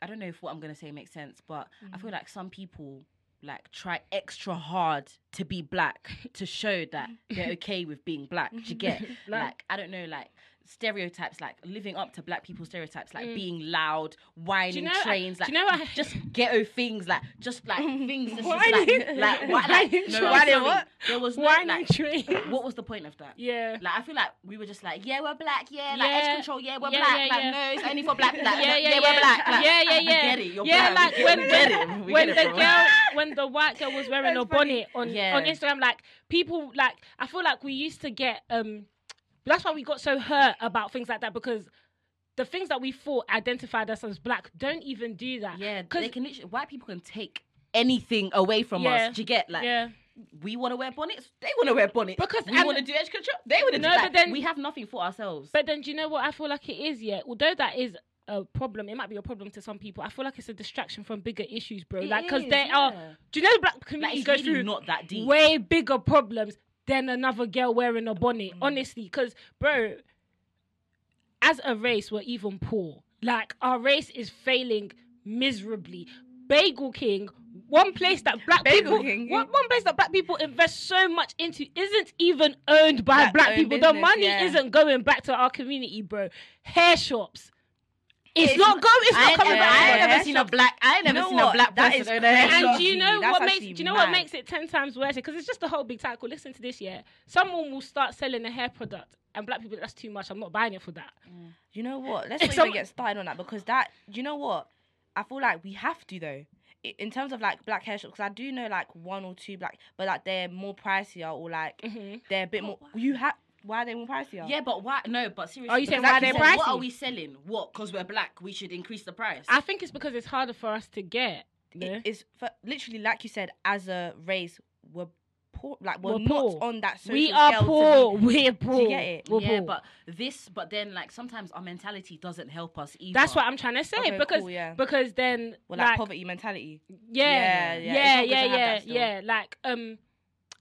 I don't know if what I'm gonna say makes sense, but I feel mm. like some people like try extra hard to be black to show that they're okay with being black. Do you get? Like I don't know, like stereotypes, like living up to black people's stereotypes, like Mm. being loud, whining know- trains, do like you know I- just ghetto things, like just like things, just Whining- like like what, like no, trains. what? There was no whining like train what was the point of that? yeah Like I feel like we were just like, yeah, we're black, yeah, like Yeah. edge control, yeah, we're Yeah, black, yeah, like yeah. no, it's only for black, like, yeah, yeah, yeah, we're black, like, yeah, yeah, yeah. get it, you're yeah, black, like when get, it, we when get the it, girl, when the white girl was wearing a bonnet on on Instagram, like people, like I feel like we used to get um. That's why we got so hurt about things like that because the things that we thought identified us as black don't even do that. Yeah, because they can literally. White people can take anything away from Yeah. us. Do you get like? yeah. We want to wear bonnets. They want to wear bonnets. Because- we want to do edge control. They want to No, do. Like, but then- we have nothing for ourselves. But then, do you know what I feel like it is? Yeah, although that is a problem, it might be a problem to some people. I feel like it's a distraction from bigger issues, bro. It like, because they are. Do you know the black like, community it's goes really through not that deep. way bigger problems than another girl wearing a bonnet. Mm. Honestly, because bro, as a race, we're even poor. Like our race is failing miserably. Bagel King, one place that black Bagel people, King, one, one place that black people invest so much into, isn't even owned by Black black people. the money yeah. isn't going back to our community, bro. Hair shops. It's, It's not not- going. It's I not coming never, back. I to ain't us. never seen a black. I ain't You never know seen a black That person is own a hair crazy. shop. And do you know That's what makes do you know what makes it ten times worse? Because it's just the whole big cycle. Listen to this, yeah. Someone will start selling a hair product, and black people, that's too much. I'm not buying it for that. You know what? Let's not some- even get started on that because that. You know what? I feel like we have to though. In terms of like black hair shops, because I do know like one or two black, but like they're more pricier or like Mhm. they're a bit more. You have why are they more pricier? Yeah, but why? No, but seriously. Are you saying because why like they're said, What are we selling? What? Because we're black, we should increase the price. I think it's because it's harder for us to get. Yeah. It is for, literally like you said. As a race, we're poor. Like we're, We're not poor. on that. Social we are scale to poor. be- We're poor. get it? We're yeah, poor. but this, but then like sometimes our mentality doesn't help us either. that's what I'm trying to say. Okay, because cool, yeah. because then Well, like, like poverty mentality. Yeah, Yeah, yeah, yeah, yeah, it's not good yeah, yeah, yeah. Like, um,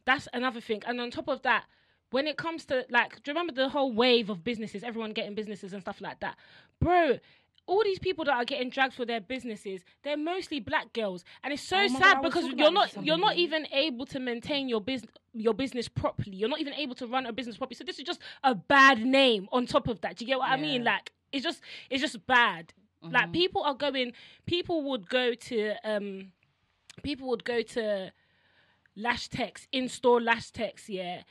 that's another thing. And on top of that, when it comes to like, do you remember the whole wave of businesses, everyone getting businesses and stuff like that, bro? All these people that are getting dragged for their businesses, they're mostly black girls, and it's so Oh my God, sad because you're not you're not even able to maintain your business your business properly. You're not even able to run a business properly. So this is just a bad name on top of that. Do you get what I mean? Like, it's just it's just bad. Like Mhm. people are going, people would go to um people would go to Lash Tex, in-store Lash Tex, yeah.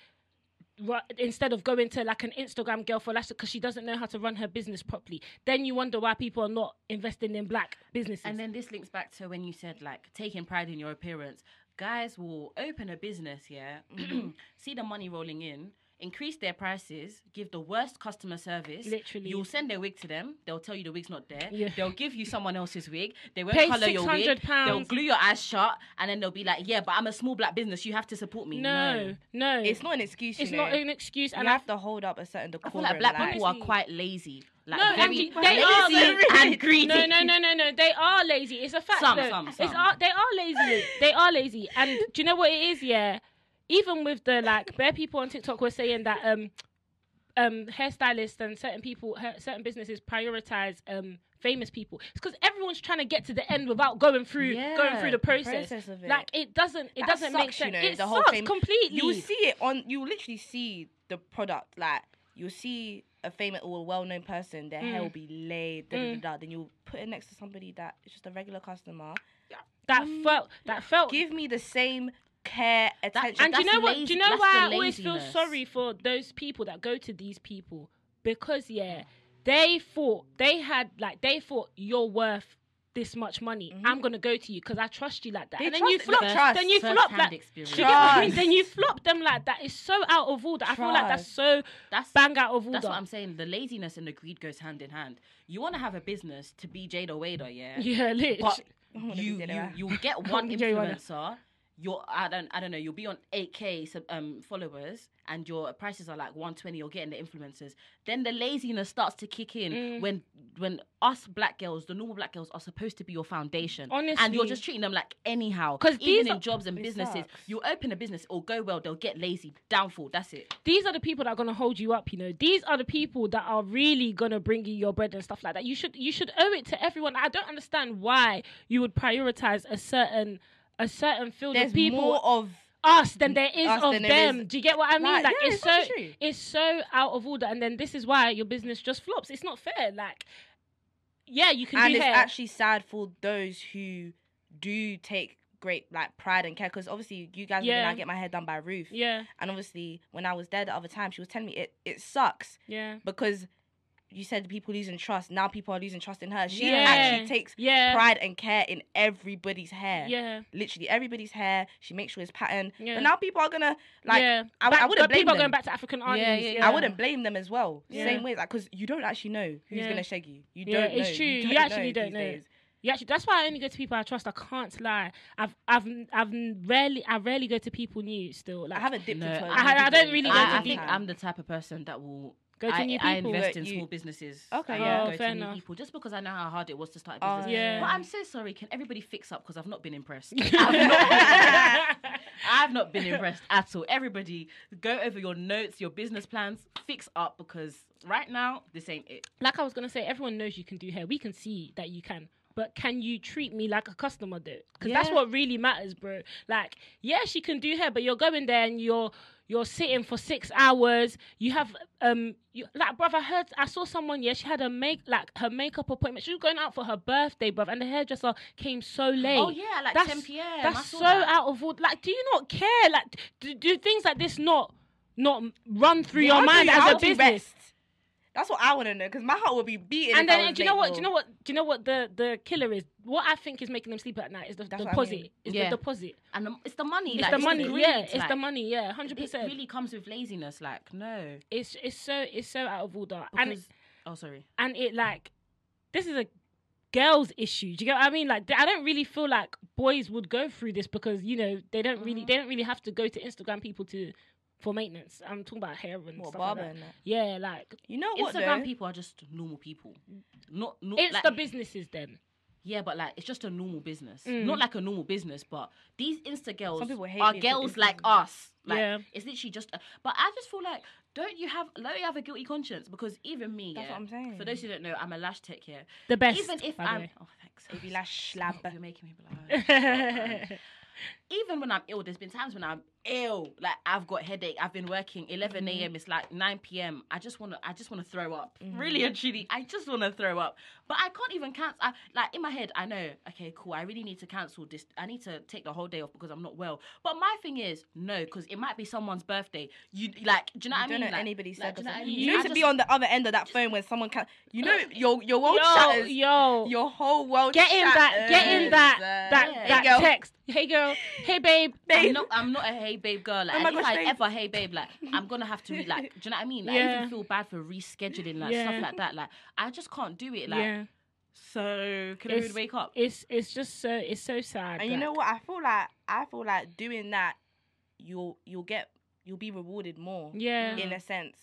Ru- Instead of going to like an Instagram girl for Lash because she doesn't know how to run her business properly, then you wonder why people are not investing in black businesses. And then this links back to when you said like taking pride in your appearance. Guys will open a business, yeah, Mm-hmm. see the money rolling in, increase their prices, give the worst customer service. Literally. You'll send their wig to them. They'll tell you the wig's not there. Yeah. They'll give you someone else's wig. They won't Pay color your wig. £600. They'll glue your eyes shut, and then they'll be like, "Yeah, but I'm a small black business. You have to support me." no, no, It's not an excuse. It's you not an excuse. You And I have to hold up a certain decorum. I feel like black like- people are quite lazy. Like No, very and they are lazy and greedy. No, no, no, no, no. They are lazy. It's a fact. Some, though. some, It's some. they are lazy. they are lazy. And do you know what it is? Yeah. Even with the like, bare people on TikTok were saying that um, um, hairstylists and certain people, certain businesses prioritize um famous people. It's because everyone's trying to get to the end without going through going through the process. process it. Like it doesn't it That doesn't make sucks, you sense. know, it the whole sucks completely. You see it on. You literally see the product. Like you'll see a famous or a well-known person. Their hair Mm. will be laid. Da, da, Mm. da, da. Then you'll put it next to somebody that is just a regular customer. that felt that felt Give me the same care, attention. and do you know what? Do you know why I always feel sorry for those people that go to these people because yeah, they thought they had like they thought you're worth this much money. I'm mm-hmm. gonna go to you because I trust you like that. They and then you flop. trust. Then you flop like. you I mean? Then you flop them like that. It's so out of order. I feel like that's so That's bang out of order. That's what I'm saying. The laziness and the greed goes hand in hand. You want to have a business to be Jada Wader, yeah. Yeah, lit. But you you you'll get one influencer. You're I don't I don't know. You'll be on 8k sub- um followers and your prices are like 120. You're getting the influencers. Then the laziness starts to kick in Mm. when when us black girls, the normal black girls, are supposed to be your foundation. and you're just treating them like anyhow. 'Cause even in are- jobs and businesses, sucks. you open a business, it'll go well. They'll get lazy, downfall. That's it. these are the people that are gonna hold you up. You know, these are the people that are really gonna bring you your bread and stuff like that. You should you should owe it to everyone. I don't understand why you would prioritize a certain a certain field There's of people more of us than there is us of than there them. is- Do you get what I mean? Like, Like, yeah, it's it's so true. it's so out of order, and then this is why your business just flops. It's not fair. Like, yeah, you can and do it's hair. actually sad for those who do take great like pride and care because obviously you guys yeah. Yeah. I get my hair done by Ruth yeah, and obviously when I was there the other time she was telling me it it sucks yeah, because you said people losing trust. Now people are losing trust in her. She Yeah. actually takes Yeah. pride and care in everybody's hair. Yeah. Literally everybody's hair. She makes sure it's patterned. Yeah. But now people are gonna like. yeah. I, Back- I wouldn't but blame people are them. going back to African aunties. Yeah, Yeah, yeah, I wouldn't blame them as well. Yeah. Same way, like because you don't actually know who's Yeah. gonna shag you. You Yeah, don't know. it's true. You don't actually know don't these know. days. Yeah, actually, that's why I only go to people I trust. I can't lie. I've, I've, I've rarely, I rarely go to people new. Still, like I haven't dipped No, into. I- I- I don't really go I, to I think I'm the type of person that will Go to I, new I invest in you- small businesses. Okay, yeah. Oh, go fair to new enough. people just because I know how hard it was to start a Oh, business. yeah. But I'm so sorry. Can everybody fix up because I've not been impressed. I've not, I've not been impressed at all. Everybody, go over your notes, your business plans, fix up because right now this ain't it. like I was gonna say, everyone knows you can do hair. We can see that you can. But can you treat me like a customer though? Because that's what really matters, bro. Like, yeah, she can do hair, but you're going there and you're you're sitting for six hours. You have um, you, like, bruv, I heard I saw someone. Yeah, she had a make like her makeup appointment. She was going out for her birthday, bruv, and the hairdresser came so late. Oh yeah, like That's- 10 p.m. That's so that. out of order. Like, do you not care? Like, do, do things like this not not run through How your mind as a business? rest? That's what I want to know because my heart would be beating. and then was do you know what? for- Do you know what? Do you know what the the killer is? What I think is making them sleep at night is the That's what I deposit. mean. Is Yeah. the deposit. and the, it's the money. It's like, the money. greed, yeah, it's like, the money. Yeah, hundred percent. It percent. really comes with laziness. Like no, It's it's so it's so out of order, and because oh sorry. and it like this is a girls issue. Do you get what I mean? Like I don't really feel like boys would go through this because you know they don't really Mm-hmm. they don't really have to go to Instagram people to for maintenance. I'm talking about hair and What stuff barber like that. and that? Yeah, like You know what? Instagram though? people are just normal people. Not, not it's like, the businesses then. Yeah, but like it's just a normal business. Mm. Not like a normal business, but these Insta girls Some people hate are being called girls like us. Like Yeah. it's literally just. A, but I just feel like don't you have don't you have a guilty conscience because even me. That's yeah, what I'm saying. For those who don't know, I'm a lash tech here. The best. even if by I'm way. oh thanks, Baby lash slab. You're making me blush. Even when I'm ill, there's been times when I'm ill, like I've got headache. I've been working 11 Mm-hmm. a.m. It's like 9 p.m. I just want to, I just want to throw up. Mm-hmm. Really and truly, I just want to throw up. But I can't even cancel. I, like in my head, I know. Okay, cool. I really need to cancel this. I need to take the whole day off because I'm not well. But my thing is, no, because it might be someone's birthday. You like, do you know You what I mean? know Like- anybody's like, do you know what I mean? You I need to just- be on the other end of that phone when someone can. You know, your your world yo, shatters. yo, Your whole world. get in that, get in that, shatters. that, Yeah. that Hey, text. Hey girl, hey babe, I'm Babe. not, I'm not a hey babe girl. Like, Oh my and if gosh, I babe. ever hey babe, like I'm gonna have to like, do you know what I mean? Like, I even feel bad for rescheduling like Yeah. stuff like that. Like, I just can't do it. Like, yeah. so can It's- everyone wake up? It's it's just so it's so sad. And you know what? I feel like I feel like doing that, you'll you'll get you'll be rewarded more. Yeah, In a sense.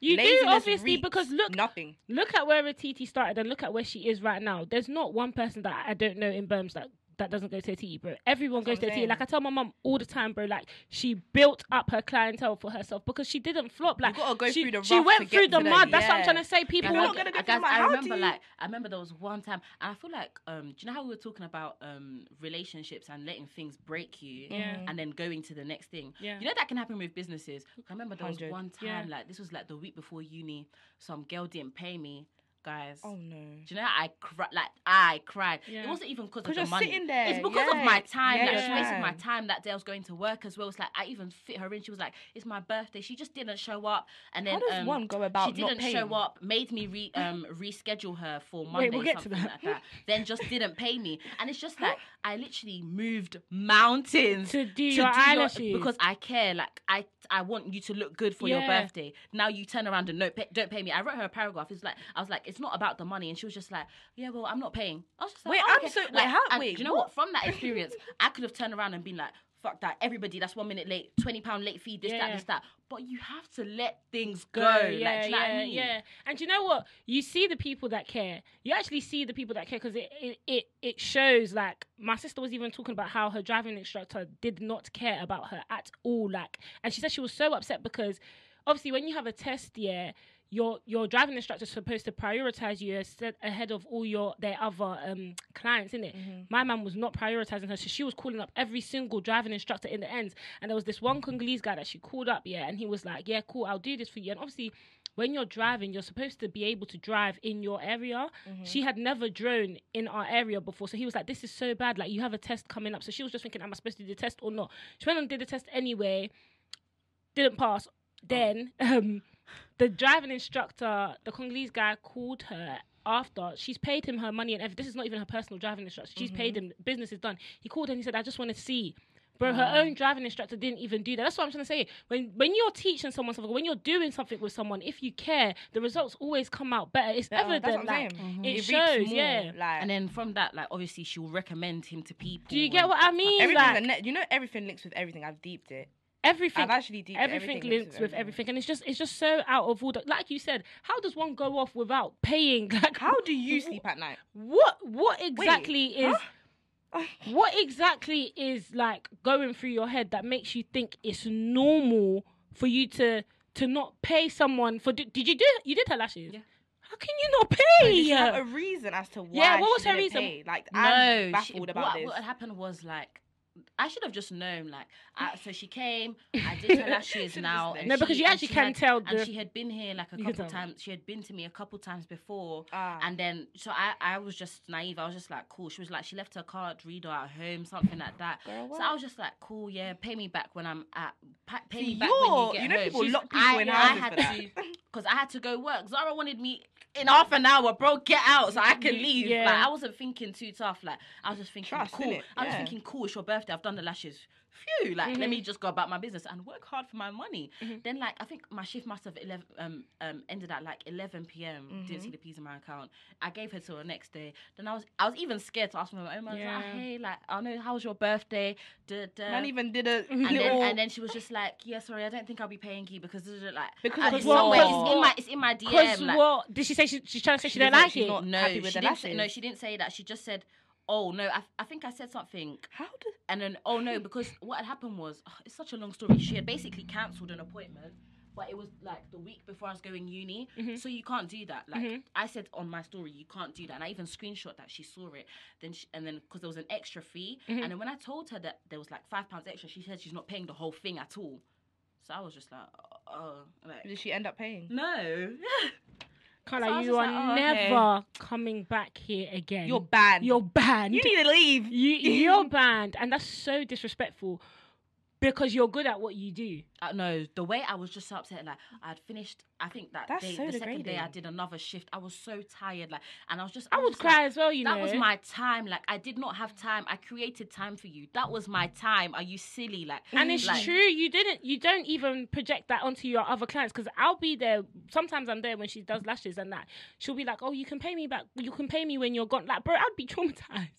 you do obviously because look, nothing. look at where TT started and look at where she is right now. There's not one person that I don't know in Berms that that doesn't go to a TT, bro. Everyone That's goes to I'm a TT. Like I tell my mum all the time, bro. Like she built up her clientele for herself because she didn't flop. Like gotta go she, through the she went to through get the to the- mud. That's what I'm trying to say. People You're not gonna I, go I, through my- I remember like I remember there was one time, and I feel like um, do you know how we were talking about um relationships and letting things break you, Yeah. and then going to the next thing. Yeah. You know that can happen with businesses. I remember there was 100. one time, Yeah. like this was like the week before uni, some girl didn't pay me, guys. Oh no. Do you know I cried? Like I cried. Yeah. It wasn't even because of the money. sitting there, It's because of my time. Yeah, like she wasted my time. that day. I was going to work as well. It's like I even fit her in. She was like, "It's my birthday." She just didn't show up, and then How does um, one go about she didn't show up. Made me re um reschedule her for Monday. we'll get to something that. like that. Then just didn't pay me, and it's just like I literally moved mountains to do your eyelashes because I care. Like I, I want you to look good for your birthday. Now you turn around and no, pay, don't pay me. I wrote her a paragraph. It's like I was like, it's not about the money, and she was just like, yeah, well, I'm not paying. I was just like, Wait, oh, I'm okay. so- wait, Like, how- and wait, you know what? what? From that experience, I could have turned around and been like. Fuck that! Everybody, that's one minute late, twenty pound late fee, this, Yeah, that, yeah. this, that. But you have to let things go. go. like, Yeah, do you know yeah, what I mean? yeah. And you know what? You see the people that care. You actually see the people that care because it, it it it shows. Like my sister was even talking about how her driving instructor did not care about her at all. Like, and she said she was so upset because obviously when you have a test, yeah. Your, your driving instructor is supposed to prioritize you ahead of all your their other um, clients, in it. My man was not prioritizing her, so she was calling up every single driving instructor in the ends. And there was this one Congolese guy that she called up, yeah, and he was like, "Yeah, cool, I'll do this for you." And obviously, when you're driving, you're supposed to be able to drive in your area. She had never drone in our area before, so he was like, "This is so bad. Like, you have a test coming up." So she was just thinking, "Am I supposed to do the test or not?" She went and did the test anyway, didn't pass. Then, um, the driving instructor, the Congolese guy, called her after she's paid him her money and everything. This is not even her personal driving instructor. She's paid mm-hmm. him. Business is done. He called her and he said, "I just want to see." Bro, her own driving instructor didn't even do that. That's what I'm trying to say. When when you're teaching someone something, when you're doing something with someone, if you care, the results always come out better. It's Better, evident. that's what I'm like, saying. It, mm-hmm. reaps shows, more, yeah. Like, And then from that, like obviously she'll recommend him to people. Do you get what I mean? that. like- a. You know, everything links with everything. I've deeped it. Everything, I've actually deeped it. everything links with everything, and it's just it's just so out of order. Like you said, how does one go off without paying? Like How do you sleep at night? What what exactly is huh? what exactly is like going through your head that makes you think it's normal for you to to not pay someone for did, did you do you did her lashes? Yeah. How can you not pay? she have a reason as to why? Yeah, what was she her reason? pay? Like, No, I'm she- baffled about what, this. What had happened was like. I should have just known, like, I, so she came. I did her lashes Should've now. just and No, because she- you actually can had- tell And she had been here like a You couple times. She had been to me a couple times before, Ah. and then so I, I was just naive. I was just like, cool. She was like, she left her card reader at home, something like that. Girl, so? I was just like, cool, yeah, pay me back when I'm at. Pa- pay See, me back when you you're- get you know home. people She's- lock people I, in I houses had for that. to because I had to go work. Zara wanted me in half an hour, bro. Get out so I can leave. yeah. Like I wasn't thinking too tough. Like I was just thinking, Trust, cool. innit? I was Yeah. thinking, cool. It's your birthday. I've done the lashes. Phew. Like let me just go about my business and work hard for my money. Then like I think my shift must have 11 um um ended at like 11 p.m. Didn't see the P's in my account. I gave her till the next day. Then I was I was even scared to ask my mom. I was like, hey, like I know how was your birthday? Da, da. Man even did a and little. then, and then she was just like, "Yeah, sorry, I don't think I'll be paying you because like Because uh, it's what? somewhere. It's in my it's in my DM. Like, what did she say? She, she's trying to say she, don't doesn't- like she's it. not no, happy with she the didn't say, no, she didn't say that. She just said, "Oh no, I, I think I said something." How did? And then, oh no, because what had happened was, ugh, it's such a long story. She had basically cancelled an appointment, but it was like the week before I was going uni. Mm-hmm. So you can't do that. Like mm-hmm. I said on my story, you can't do that. And I even screenshot that she saw it. Then she, and then because there was an extra fee, mm-hmm. and then when I told her that there was like five pounds extra, she said she's not paying the whole thing at all. So I was just like, oh, like Did she end up paying? no. Carla, So you are like, oh, okay. never coming back here again. You're banned. You're banned. You need to leave. You you're banned, and that's so disrespectful because you're good at what you do. Uh, no, the way I was just so upset, like I'd finished. I think that That's day, so the second day, I did another shift. I was so tired, like, and I was just. I was would just cry like, as well, you that know. That was my time. Like I did not have time. I created time for you. That was my time. Are you silly? Like, And it's like, true, you didn't, you don't even project that onto your other clients because I'll be there. Sometimes I'm there when she does lashes and that. She'll be like, "Oh, you can pay me back. You can pay me when you're gone." Like, bro, I'd be traumatized.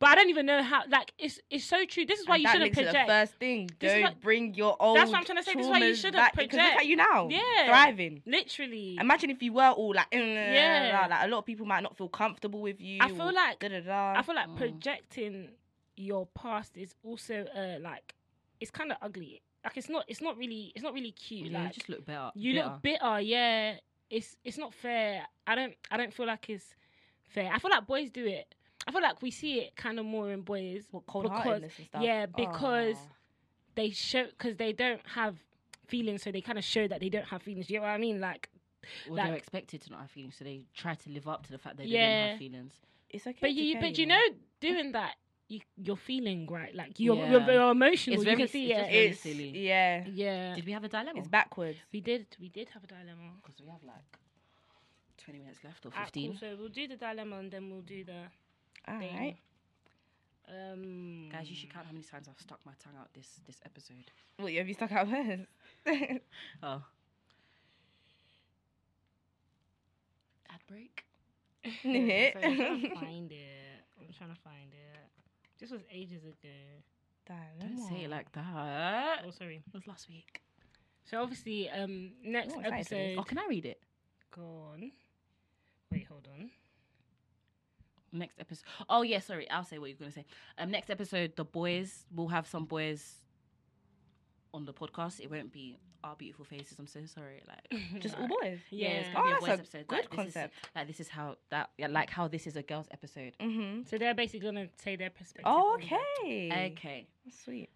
But I don't even know how. Like, it's it's so true. This is why And you that shouldn't links to project. The first thing, This don't what- bring your old. I'm trying to say, this is why you shouldn't back, because Look at you now. Yeah. Thriving. Literally. Imagine if you were all like, Yeah. yeah, like a lot of people might not feel comfortable with you. I feel like- da-da-da. I feel like Mm. projecting your past is also uh like it's kind of ugly. Like it's not it's not really it's not really cute. yeah, you just look better. you bitter. look bitter. Yeah, it's it's not fair. I don't I don't feel like it's fair. I feel like boys do it. I feel like we see it kind of more in boys. what cold stuff. yeah, because Aw. They show because they don't have feelings, so they kind of show that they don't have feelings. Do You know what I mean? Like, Well, like- they're expected to not have feelings, so they try to live up to the fact that they Yeah. don't have feelings. it's okay. but to you care, but you know doing that. You, you're feeling right, like you're, you're, Yeah. you're emotional. It's you very- can see it's just it. very it's silly. yeah, Yeah, Did we have a dilemma? it's backwards. we did. We did have a dilemma. because we have like twenty minutes left or Ah, cool. fifteen. So we'll do the dilemma and then we'll do the All thing. right. Um, Guys, you should count how many times I've stuck my tongue out this this episode. What have you stuck out first? Oh. Ad break. Hit. Sorry, I'm trying to find it. I'm trying to find it. This was ages ago. Don't say it like that. Oh, sorry. It was last week. So obviously, um, next Oh, excited for this. episode. Oh, can I read it? Go on. Wait, hold on. Next episode. Oh yeah, sorry. I'll say what you're gonna say. Um, next episode, the boys will have some boys on the podcast. It won't be our beautiful faces. I'm so sorry. Like Just all boys. yeah, it's gonna be Oh, a boys that's a episode. good like, this is- concept. like this is how that yeah, like how this is a girls episode. Mm-hmm. So they're basically gonna say their perspective. Oh, on okay. Okay, That's sweet.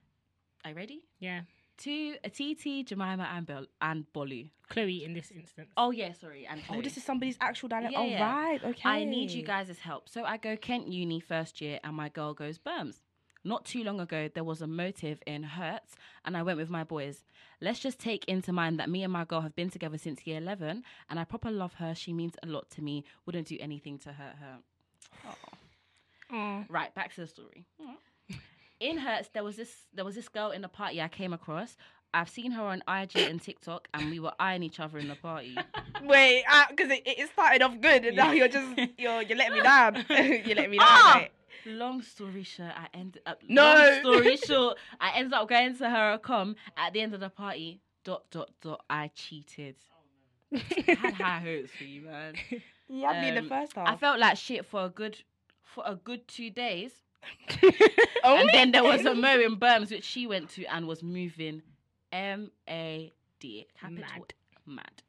are you ready? Yeah, To a uh, TT, Jemima, and Bel- and Bolu. Chloe in this instance. Oh yeah, sorry. And Oh, this is somebody's actual dialect. Yeah, oh, yeah. right. Okay. I need you guys' help. So I go Kent Uni first year, and my girl goes Berms. Not too long ago, there was a motive in Herts, and I went with my boys. Let's just take into mind that me and my girl have been together since year 11, and I proper love her. She means a lot to me. Wouldn't do anything to hurt her. Oh. Right, back to the story. Mm. In Herts, there was this there was this girl in the party I came across. I've seen her on IG and TikTok, and we were eyeing each other in the party. Wait, because it, it started off good, and now you're just you're you're letting me down. you're letting me down. Ah! mate. Long story short, I ended up. No. Long story short, I ended up going to her com at the end of the party. Dot dot dot. I cheated. I had high hopes for you, man. You had me the first time. I felt like shit for a good for a good two days? and then there was a mo in Berms which she went to and was moving M A D capital mad.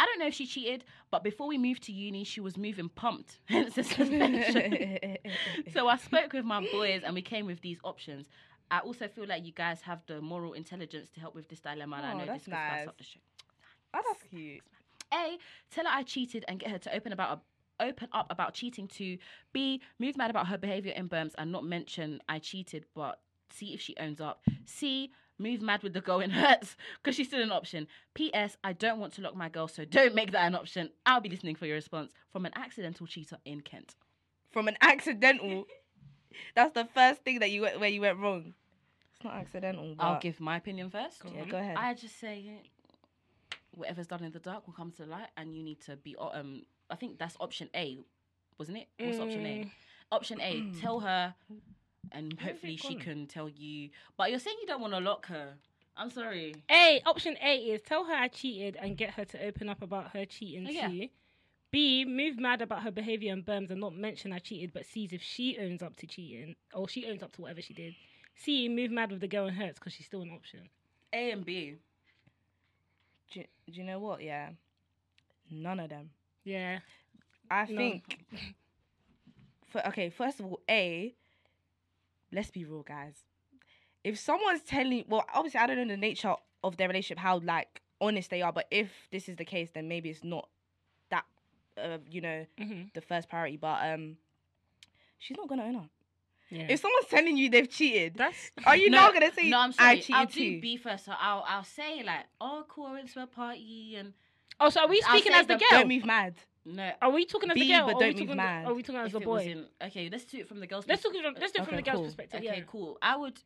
I don't know if she cheated, but before we moved to uni, she was moving pumped. Hence the suspension. so I spoke with my boys and we came with these options. I also feel like you guys have the moral intelligence to help with this dilemma, and I Oh, know that's this nice. up the show. oh, that's cute. A, tell her I cheated and get her to open about open up about cheating. To B, move mad about her behavior in Berms and not mention I cheated, but see if she owns up. C, move mad with the girl in Herts because she's still an option. P.S. I don't want to lock my girl, so don't make that an option. I'll be listening for your response from an accidental cheater in Kent. From an accidental. That's the first thing that you went where you went wrong. It's not accidental. But I'll give my opinion first. Yeah, go ahead. I just say whatever's done in the dark will come to the light, and you need to be. Um, I think that's option A, wasn't it? What's option A? Mm. Option A, tell her, and hopefully she can tell you. But you're saying you don't want to lock her. I'm sorry. A option A is tell her I cheated and get her to open up about her cheating Oh, yeah. too. B move mad about her behavior and berms and not mention I cheated, but sees if she owns up to cheating or she owns up to whatever she did. C move mad with the girl and Herts because she's still an option. A and B. do, do you know what? Yeah, none of them. Yeah. I No. think. For, okay, first of all, A. Let's be real, guys. If someone's telling, well, obviously I don't know the nature of their relationship, how like honest they are, but if this is the case, then maybe it's not that, uh, you know, hmm the first priority. But um, she's not gonna own up. Yeah. If someone's telling you they've cheated, That's are you no, not gonna say no? I'm I sorry. cheated I'll too? do B first. So I'll I'll say like, oh, cool, I went to a party and Oh, so are we I'll speaking say as the the- girl? Don't move mad. no. Are we talking as Be, the girl? but or are we don't move talking, mad. Are we talking as If the it boy? wasn't okay, let's do it from the girl's. Let's pers- talk. Let's do it from Okay, the girl's cool. perspective. Okay, yeah. cool. I would,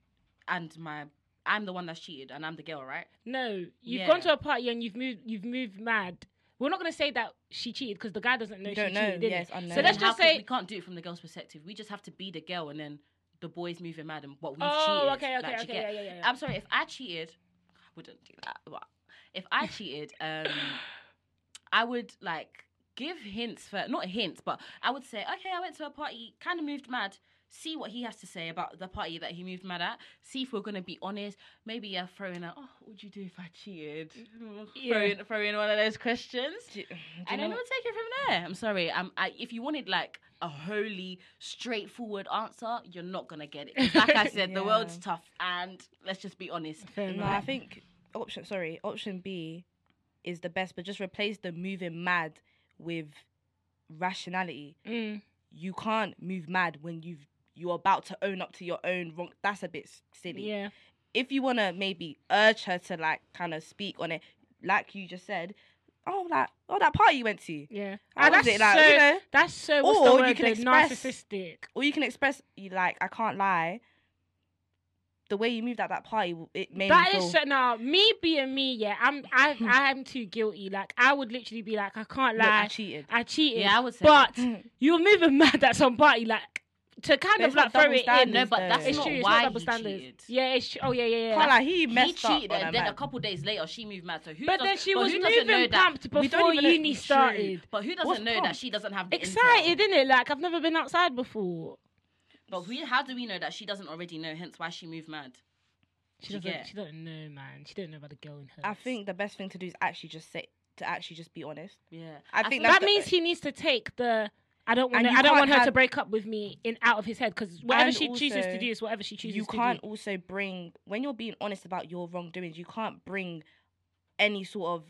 and my, I'm the one that's cheated, and I'm the girl, right? No, you've Yeah. gone to a party and you've moved. You've moved mad. We're not gonna say that she cheated because the guy doesn't know You she don't know. cheated. did he? Yes, unknown. So let's how just could- say. we can't do it from the girl's perspective. We just have to be the girl, and then the boys moving mad and what we've Oh, cheated. okay, okay, like, do okay, you yeah, yeah, yeah. yeah. I'm sorry if I cheated. I wouldn't do that. But if I cheated, um, I would like give hints for not hints, but I would say, okay, I went to a party, kind of moved mad. See what he has to say about the party that he moved mad at. See if we're gonna be honest. Maybe yeah, throw in a, oh, what would you do if I cheated? Yeah. Throw, in, throw in one of those questions. Do, you- do you And know then we'll take it from there. I'm sorry. I'm, I, if you wanted like a wholly straightforward answer, you're not gonna get it. Like I said, the world's tough, and let's just be honest. No. I think option sorry, option B is the best, but just replace the moving mad with rationality. Mm. You can't move mad when you've you're about to own up to your own wrong. That's a bit silly. Yeah. If you wanna maybe urge her to like kind of speak on it, like you just said, oh like oh that party you went to, Yeah. How Ah, was that's it? Like, so. you know, that's so. What's Or the you can express- narcissistic. or you can express you like I can't lie. The way you moved at that party, it made That me is feel. so. Now, me being me, yeah, I'm. I. Hmm. I'm too guilty. Like I would literally be like, I can't Look, I cheated. I cheated. Yeah, I would say. But that. Hmm. you were moving mad at some party, like to kind But of like throw it in. standards, no, but that's It's not true. It's not double he standards. cheated. Yeah. It's true. Oh yeah, yeah, yeah. Can't lie, he He messed up cheated, on and then man. a couple days later, she moved mad. So who? But does, then she but was who doesn't know moving pumped before even know- uni True. started. But who doesn't know that she doesn't have the Excited, intel? innit? Like I've never been outside before. But we, how do we know that she doesn't already know? Hence why she moved mad. She You doesn't. She don't know, man. She don't know about the girl in her. I think the best thing to do is actually just say to actually just be honest. Yeah, I think feel that means he needs to take the. I don't want. And to you I don't want her to break up with me in out of his head because whatever And she chooses to do is whatever she chooses you can't do. also bring when you're being honest about your wrongdoings. You can't bring any sort of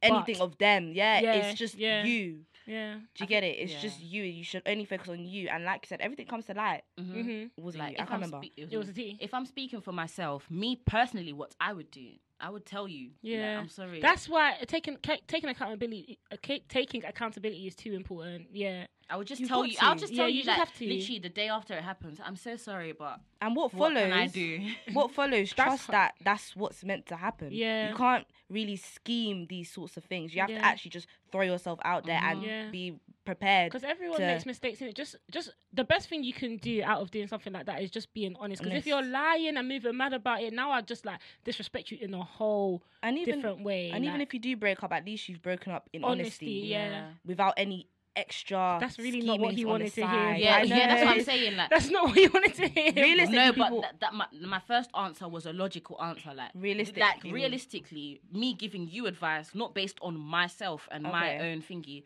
anything But- of them. Yeah, Yeah, it's just yeah. you. Yeah. Do you get it? It's yeah. just you. You should only focus on you. And like you said, everything comes to light. Mhm. Mm-hmm. It was Like like. I can't I'm remember. spe- It was a T. if I'm speaking for myself, me personally, what I would do, I would tell you. like, Yeah. I'm sorry. That's why taking ca- taking accountability uh, ca- taking accountability is too important. Yeah. I would just You've tell got you. I'll to. just Yeah, tell you you, just that have to. literally the day after it happens. I'm so sorry, but And what what follows? can I do? What follows? Trust that that's what's meant to happen. Yeah. You can't really scheme these sorts of things. You have Yeah. to actually just throw yourself out there and Mhm. Yeah. be prepared. Because everyone to- makes mistakes in it. Just, just the best thing you can do out of doing something like that is just being honest. Because if you're lying and moving mad about it, now I just like disrespect you in a whole And even different way. and even if you do break up, at least you've broken up in Honesty, honesty, yeah. without any extra. That's really not what he wanted to hear, side. yeah, yeah, that's what I'm saying. Like, that's not what he wanted to hear. Realistically, no, but people- that, that my, my first answer was a logical answer. Like Realistically, like realistically, me giving you advice, not based on myself and my own thingy.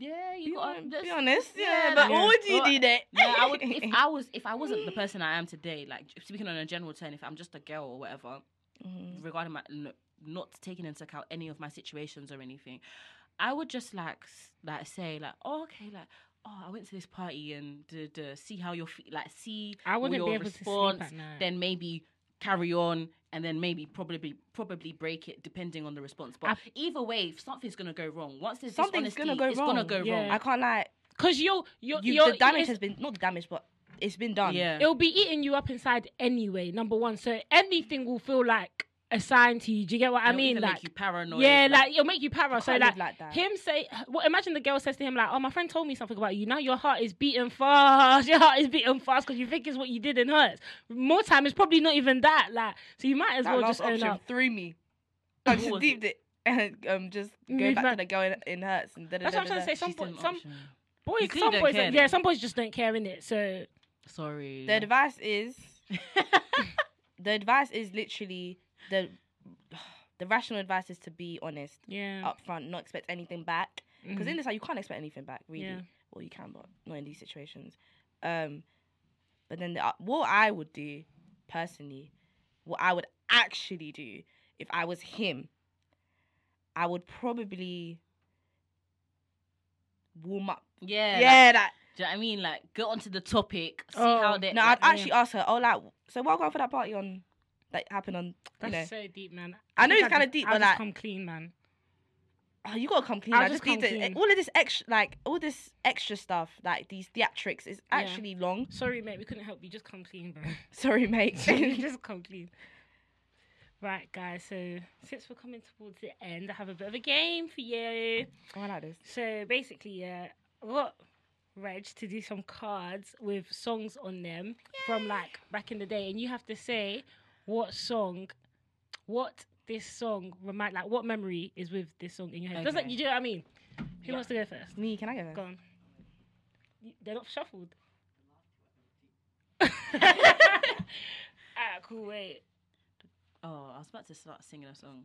Yeah, you Be, got hon- be honest, yeah. yeah, but like- what would you Well, do that? Yeah, I would if I was if I wasn't the person I am today. Like speaking on a general turn, if I'm just a girl or whatever, Mhm. regarding my n- not taking into account any of my situations or anything, I would just like like say like, oh, okay, like. Oh, I went to this party and duh, duh, see how you're fe- like see I wouldn't your be able to sleep response, at night. then maybe carry on and then maybe probably probably break it depending on the response. But I- either way, if something's gonna go wrong. Once there's Something's dishonesty, gonna go it's gonna wrong. go Yeah. wrong. I can't lie. Because you're, you're, You, you're the damage it's- has been not the damage, but it's been done. Yeah. it'll be eating you up inside anyway. Number one, so anything will feel like assigned to you. Do you get what I It'll mean? Like, make you paranoid. yeah, like it'll make you paranoid. So like, like that. him say, well, imagine the girl says to him like, "Oh, my friend told me something about you. Now your heart is beating fast. Your heart is beating fast because you think it's what you did and Herts. More time, it's probably not even that. Like, so you might as that well last just own up. threw me. I just was deeped it and um just go back back. to the girl in, in Herts and That's what I'm trying to say. Some, She's boy, still an some option. boys, some boys, care yeah, some boys just don't care in it. So Sorry. The advice is the advice is literally the the rational advice is to be honest yeah, upfront, not expect anything back. Because Mhm. in this, like, you can't expect anything back, really. Yeah. Well, you can, but not in these situations. Um, but then the, uh, what I would do personally, what I would actually do if I was him, I would probably warm up. yeah. Yeah, like, that. do you know what I mean? Like, get onto the topic. See Oh, how they. No, like, I'd actually ask her. Oh, like, so what going for that party on that happened on? that's you know, so deep, man. I know think it's kinda deep, I'll but, like- come clean, man. oh, you gotta come clean. I'll I just need to, all of this extra, like all this extra stuff, like these theatrics, is Yeah. actually long. Sorry, mate, we couldn't help you. Just come clean, bro. Sorry, mate. just come clean. Right, guys. So since we're coming towards the end, I have a bit of a game for you. oh, I like this. So basically, yeah, I got Reg to do some cards with songs on them from like back in the day, and you have to say what song, what this song remind, like what memory is with this song in your head. Doesn't Okay. you know what I mean? Who Yeah. wants to go first? Me, can I go? Go on. They're not shuffled. ah, cool. Wait. Oh, I was about to start singing a song.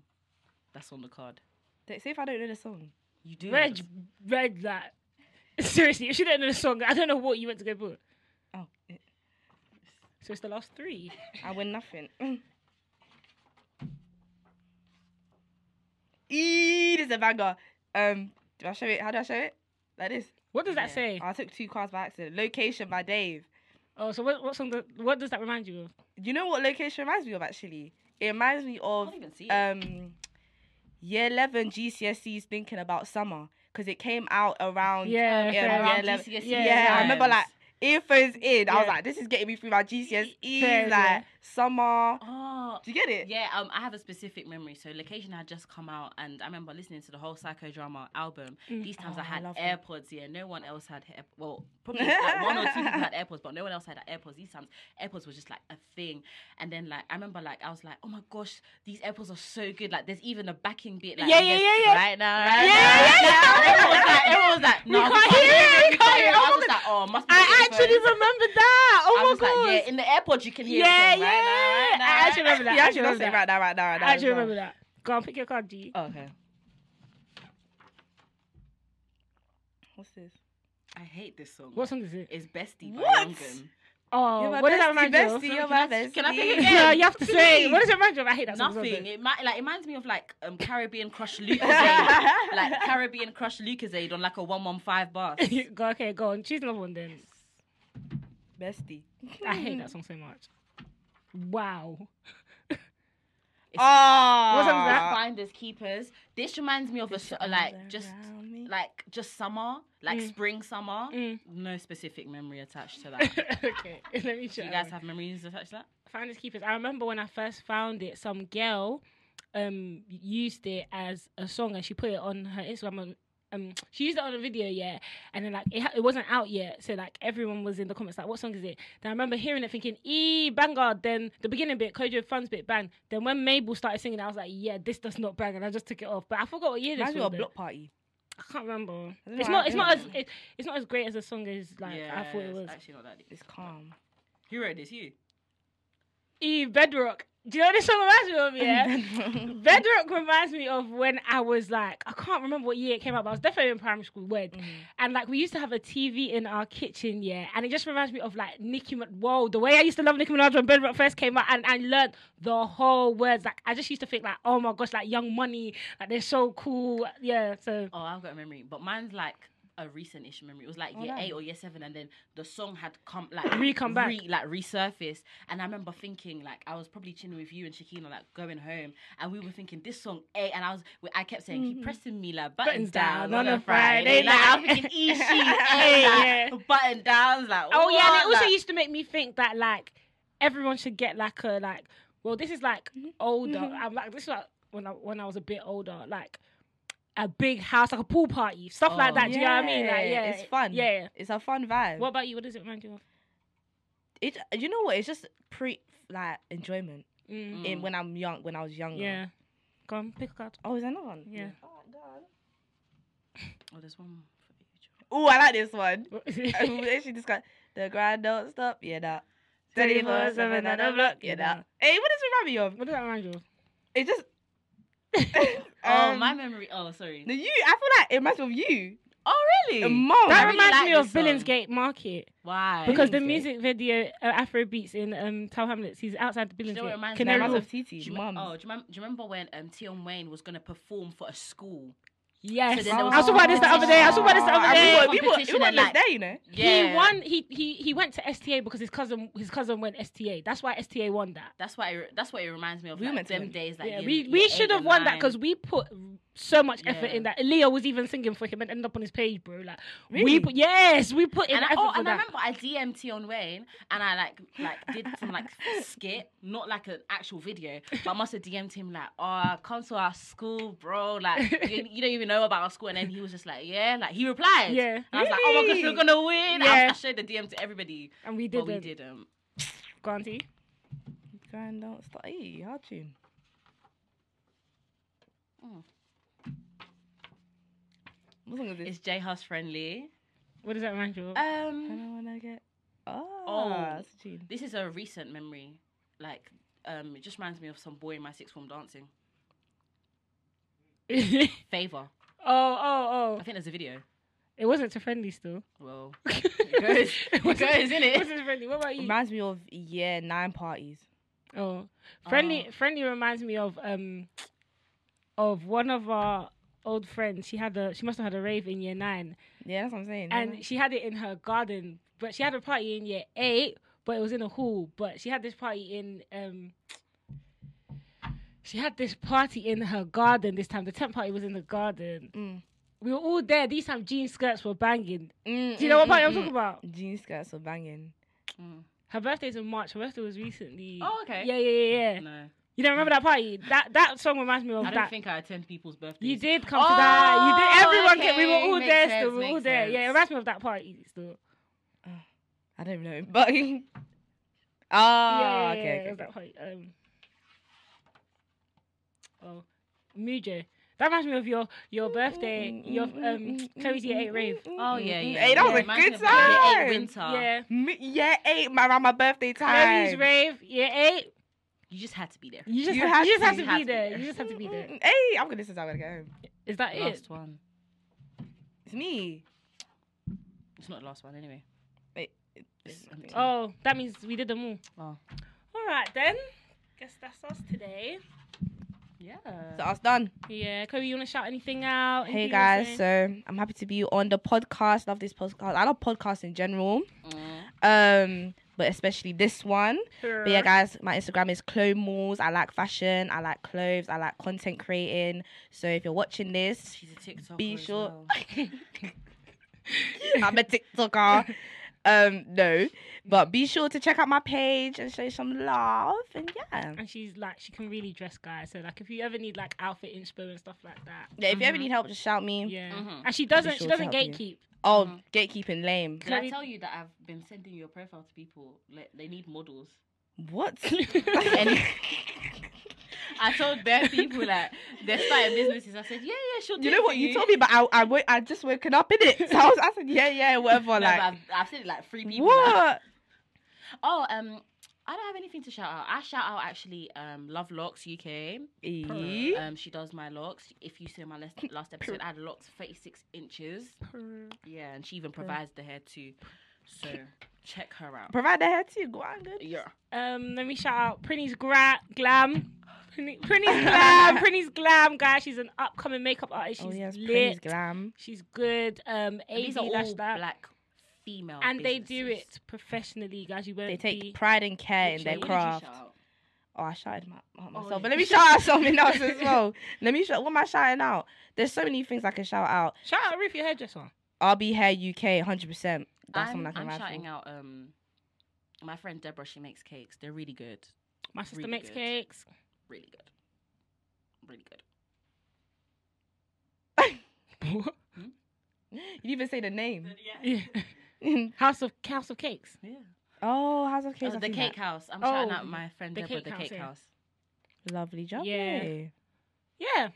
That's on the card. Th- See if I don't know the song. You do. Reg, Reg, that. Seriously, if you don't know the song, I don't know what you went to go put. Oh, So it's the last three. I win nothing. Eee, this is a banger. Um, do I show it? How do I show it? Like this. What does that Yeah. say? I took two cards by accident. Location by Dave. Oh, so what, what song? Do, what does that remind you of? You know what location reminds me of actually? It reminds me I of can't even see it. um year eleven GCSEs thinking about summer because it came out around Yeah, yeah, fair year 11. GCSE Yeah, Yeah, I remember like times. Earphones in. I was like, this is getting me through my GCSEs, Fair, like yeah. summer. Oh, Do you get it? yeah. Um, I have a specific memory. So, Location had just come out, and I remember listening to the whole Psychodrama album. Mm. These times Oh, I I had them. AirPods. Yeah, no one else had. Air- well, probably like one or two people had AirPods, but no one else had AirPods. These times, AirPods was just like a thing. And then, like, I remember, like, I was like, oh my gosh, these AirPods are so good. Like, there's even a backing bit. Like, Yeah, yeah, yeah, yeah. Right now, right Yeah, now, yeah, right yeah. Everyone was like, everyone was like, no, we can't hear it, can't hear it. I Oh was like, oh, must be. I actually earphones. remember that. Oh I my was god. like, yeah, in the airport you can hear yeah, it. saying, yeah. Right now, right now, I actually remember that. Yeah, I actually, actually that's remember that. right now, right now, right now. I actually well. remember that. Go on, pick your card, G. Oh, okay. What's this? I hate this song. What song is it? It's Bestie by What? Young Oh, You're what does that bestie, remind you of? you're Can my I- bestie. can I pick No, again? you have to say. What does it remind you of? I hate that song. Nothing. It, mi- like, it reminds me of like um, Caribbean Crush Lucozade. like Caribbean Crush Lucozade on like a 115 bus. go, okay, go on. Choose another one then. Bestie. I hate that song so much. Wow. Oh. What song is that? Finders Keepers. This reminds me of a so- like just like just summer, like Mm. spring summer. Mm. No specific memory attached to that. okay, let me Do check. you guys have memories attached to that? Finders Keepers. I remember when I first found it, some girl um used it as a song and she put it on her Instagram. Um, she used it on a video, yeah, and then like it, ha- it wasn't out yet, so like everyone was in the comments like, "What song is it?" Then I remember hearing it, thinking, "E banger." Then the beginning bit, Kojo Funds' bit, bang. Then when Mabel started singing, I was like, "Yeah, this does not bang," and I just took it off. But I forgot what year this Reminds was. a block party. I can't remember. It's not. It's not as. It, it's not as great as the song as like I thought it it's was. Actually, not that deep. It's calm. Who wrote this? You. E Bedrock. Do you know what this song reminds me of? Yeah. Bedrock reminds me of when I was like, I can't remember what year it came out, but I was definitely in primary school. When Mm-hmm. and like we used to have a TV in our kitchen, yeah, and it just reminds me of like Nicki. Min- Whoa, the way I used to love Nicki Minaj when Bedrock first came out, and I learned the whole words. Like I just used to think like, oh my gosh, like Young Money, like they're so cool, yeah. So Oh, I've got a memory, but mine's like a recent-ish memory. It was like Oh, year damn. eight or year seven, and then the song had come like Re-come back. re, like resurfaced. And I remember thinking like I was probably chilling with you and Shakina, like going home, and we were thinking this song A, and I was I kept saying keep mm-hmm. pressing me like buttons, Mm-hmm. Buttons down, down on a Friday. Like I'm thinking E she A, yeah. like, button downs like Oh yeah, and it also Like, used to make me think that like everyone should get like a like. Well, this is like mm-hmm. older. Mm-hmm. I'm like this is like when I when I was a bit older, like a big house, like a pool party, stuff like Oh. that. Do you know what I mean? Like yeah, it's fun. Yeah. yeah. It's a fun vibe. What about you? What does it remind you of? it, you know what? It's just pre like enjoyment Mm. in when I'm young. When I was younger. Yeah. Go on, pick a card. Oh, is there another one? Yeah. oh, there's one for each. Oh, I like this one. What- we actually discussed the grind don't stop. Yeah, that. 24/7 on the block. Yeah, that. Hey, what does it remind me of? What does that remind you of? It just. Oh, Um, my memory. Oh, sorry. No, you. I feel like it reminds me of you. Oh, really? Mom. That I really reminds like me of song. Billingsgate Market Why? because the music video uh, Afro Beats in um, Tower Hamlets. He's outside the you know what Billingsgate. it reminds Can me I Canary reminds of Do TT? you, Mom. oh, do you, remember, do you remember when um, Tion Wayne was going to perform for a school? Yes, So then I was talking about this the other day. I was talking about this the other day. We were, we were, we were like- there, you know. He won. He he he went to STA because his cousin his cousin went STA. That's why STA won that. That's why. It, that's what it reminds me of. We like, meant to them win. days. Like yeah, year- we we should have and won that because we put so much effort in that. Leo was even singing for him and ended up on his page, bro. Like we put yes, we put in And I, effort oh, for and I remember I DM'd Tion Wayne and I like like did some like skit, not like an actual video, but I must have DM'd him like, "Oh, come to our school, bro. Like you, you don't even know about our school." And then he was just like, "Yeah." Like he replied. Yeah. And I was like, "Oh my gosh, we're gonna win!" Yeah. I, showed the DM to everybody, and we but did. we didn't. Granty. Grind don't start. Hey, hard tune. What song is this? It's J Hus friendly. What does that remind you of? Um, I don't wanna get. Oh, Oh. that's a tune. this is a recent memory. Like, um, it just reminds me of some boy in my sixth form dancing. oh Favor. Oh oh! Oh. I think there's a video. It wasn't to friendly still. Well, it goes- it wasn't- goes, innit? It wasn't to friendly. What about you? Reminds me of year nine parties. Oh, friendly. Oh. Friendly reminds me of um, of one of our old friends. She had a. She must have had a rave in year nine, Yeah, that's what I'm saying. and she had it in her garden. But she had a party in year eight, but it was in a hall. But she had this party in um. She had this party in her garden this time. The tent party was in the garden. Mm. We were all there. These time jean skirts were banging. Mm, Do you know what mm, party I'm mm, talking mm. about? Jean skirts were banging. Mm. Her birthday's in March. Her birthday was recently. Oh, okay. Yeah, yeah, yeah, yeah. No, You don't remember that party? That that song reminds me of I don't think I attend people's birthdays. You did come to that. You did. Oh, Everyone came. We were all Makes there. sense, Still, we were all makes there. Yeah, it reminds me of that party. Still. I don't know, but oh, yeah, yeah, okay, yeah, okay, it was okay. that party. Um. Oh, Mujo. That reminds me of your your birthday. Your um Chloe's year eight rave. Oh yeah, yeah. Hey, that was yeah. a Reminds good me of year eight time. winter. Yeah. Me- yeah, eight my around my birthday Chloe's time. rave. Year eight. You just had to be there. You just You have, had you just to. to had be to be there. there. You just have to be there. Hey, I'm gonna say I'm gonna go home. Is that it? Last one. It's me. It's not the last one anyway. It's nothing. Oh, that means we did them all. Oh. All right then. Guess that's us today. Yeah. So us done. Yeah, Chloe, you want to shout anything out? Hey Anything you guys, so I'm happy to be on the podcast. Love this podcast. I love podcasts in general. Mm. Um, but especially this one. But yeah, guys, my Instagram is Chlomulls. I like fashion. I like clothes. I like content creating. So if you're watching this, She's a TikToker. Be sure- well. I'm a TikToker. Um, no, but be sure to check out my page and show some love. And yeah, And she's like, she can really dress, guys. So like, if you ever need like outfit inspo and stuff like that, yeah. If you ever Mhm. need help, just shout me. yeah. Mhm. And she doesn't, sure she doesn't help you. gatekeep. Oh, Mhm. gatekeeping lame. Can I tell you that I've been sending your profile to people? Like, they need models. What? And I told bare people that they're starting businesses. I said, yeah, yeah, she'll do you know what you told me, but I I, I just woken up in it. So I was I said yeah yeah whatever No, like I've, I've said it like three people. now. what. Oh, um, I don't have anything to shout out. I shout out actually, um, Love Locks UK. E? Um, she does my locks. If you see my last, last episode, I had locks 36 inches. Yeah, and she even provides the hair too. So check her out. Provide the hair too. Go on, good. Yeah. Um, let me shout out Prinny's gra- Glam. Prinny- Prinny's Glam. Prinny's Glam, guys. She's an upcoming makeup artist. She's oh yes, lit. praise glam. She's good. Um, And these are all that. black female. and they do it professionally, guys. You won't They take be. pride and care in their Literally, what did you craft. Oh, I shouted my, out Oh, myself, yeah. but let me shout out something else as well. Let me shout. What am I shouting out? There's so many things I can shout out. Shout out Ruth, your hairdresser. RB Hair UK, 100. percent That's I'm, something I can I'm ride shouting for. out um my friend Deborah. She makes cakes. They're really good. My sister Really makes good. cakes. Really good. Really good. You didn't even say the name. Yeah. House of House of Cakes. Yeah. oh, how's okay? Oh, the cake house. I'm Oh, shouting out my friend the Deborah. cake the house, cake yeah. house. Lovely job. Yeah. Yeah. Yeah.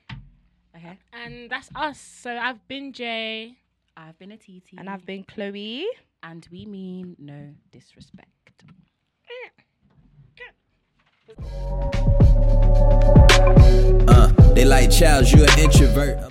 Okay. And that's us. So I've been Jay. I've been a TT. And I've been Chloe. And we mean no disrespect. Mm. They like Charles, you an introvert.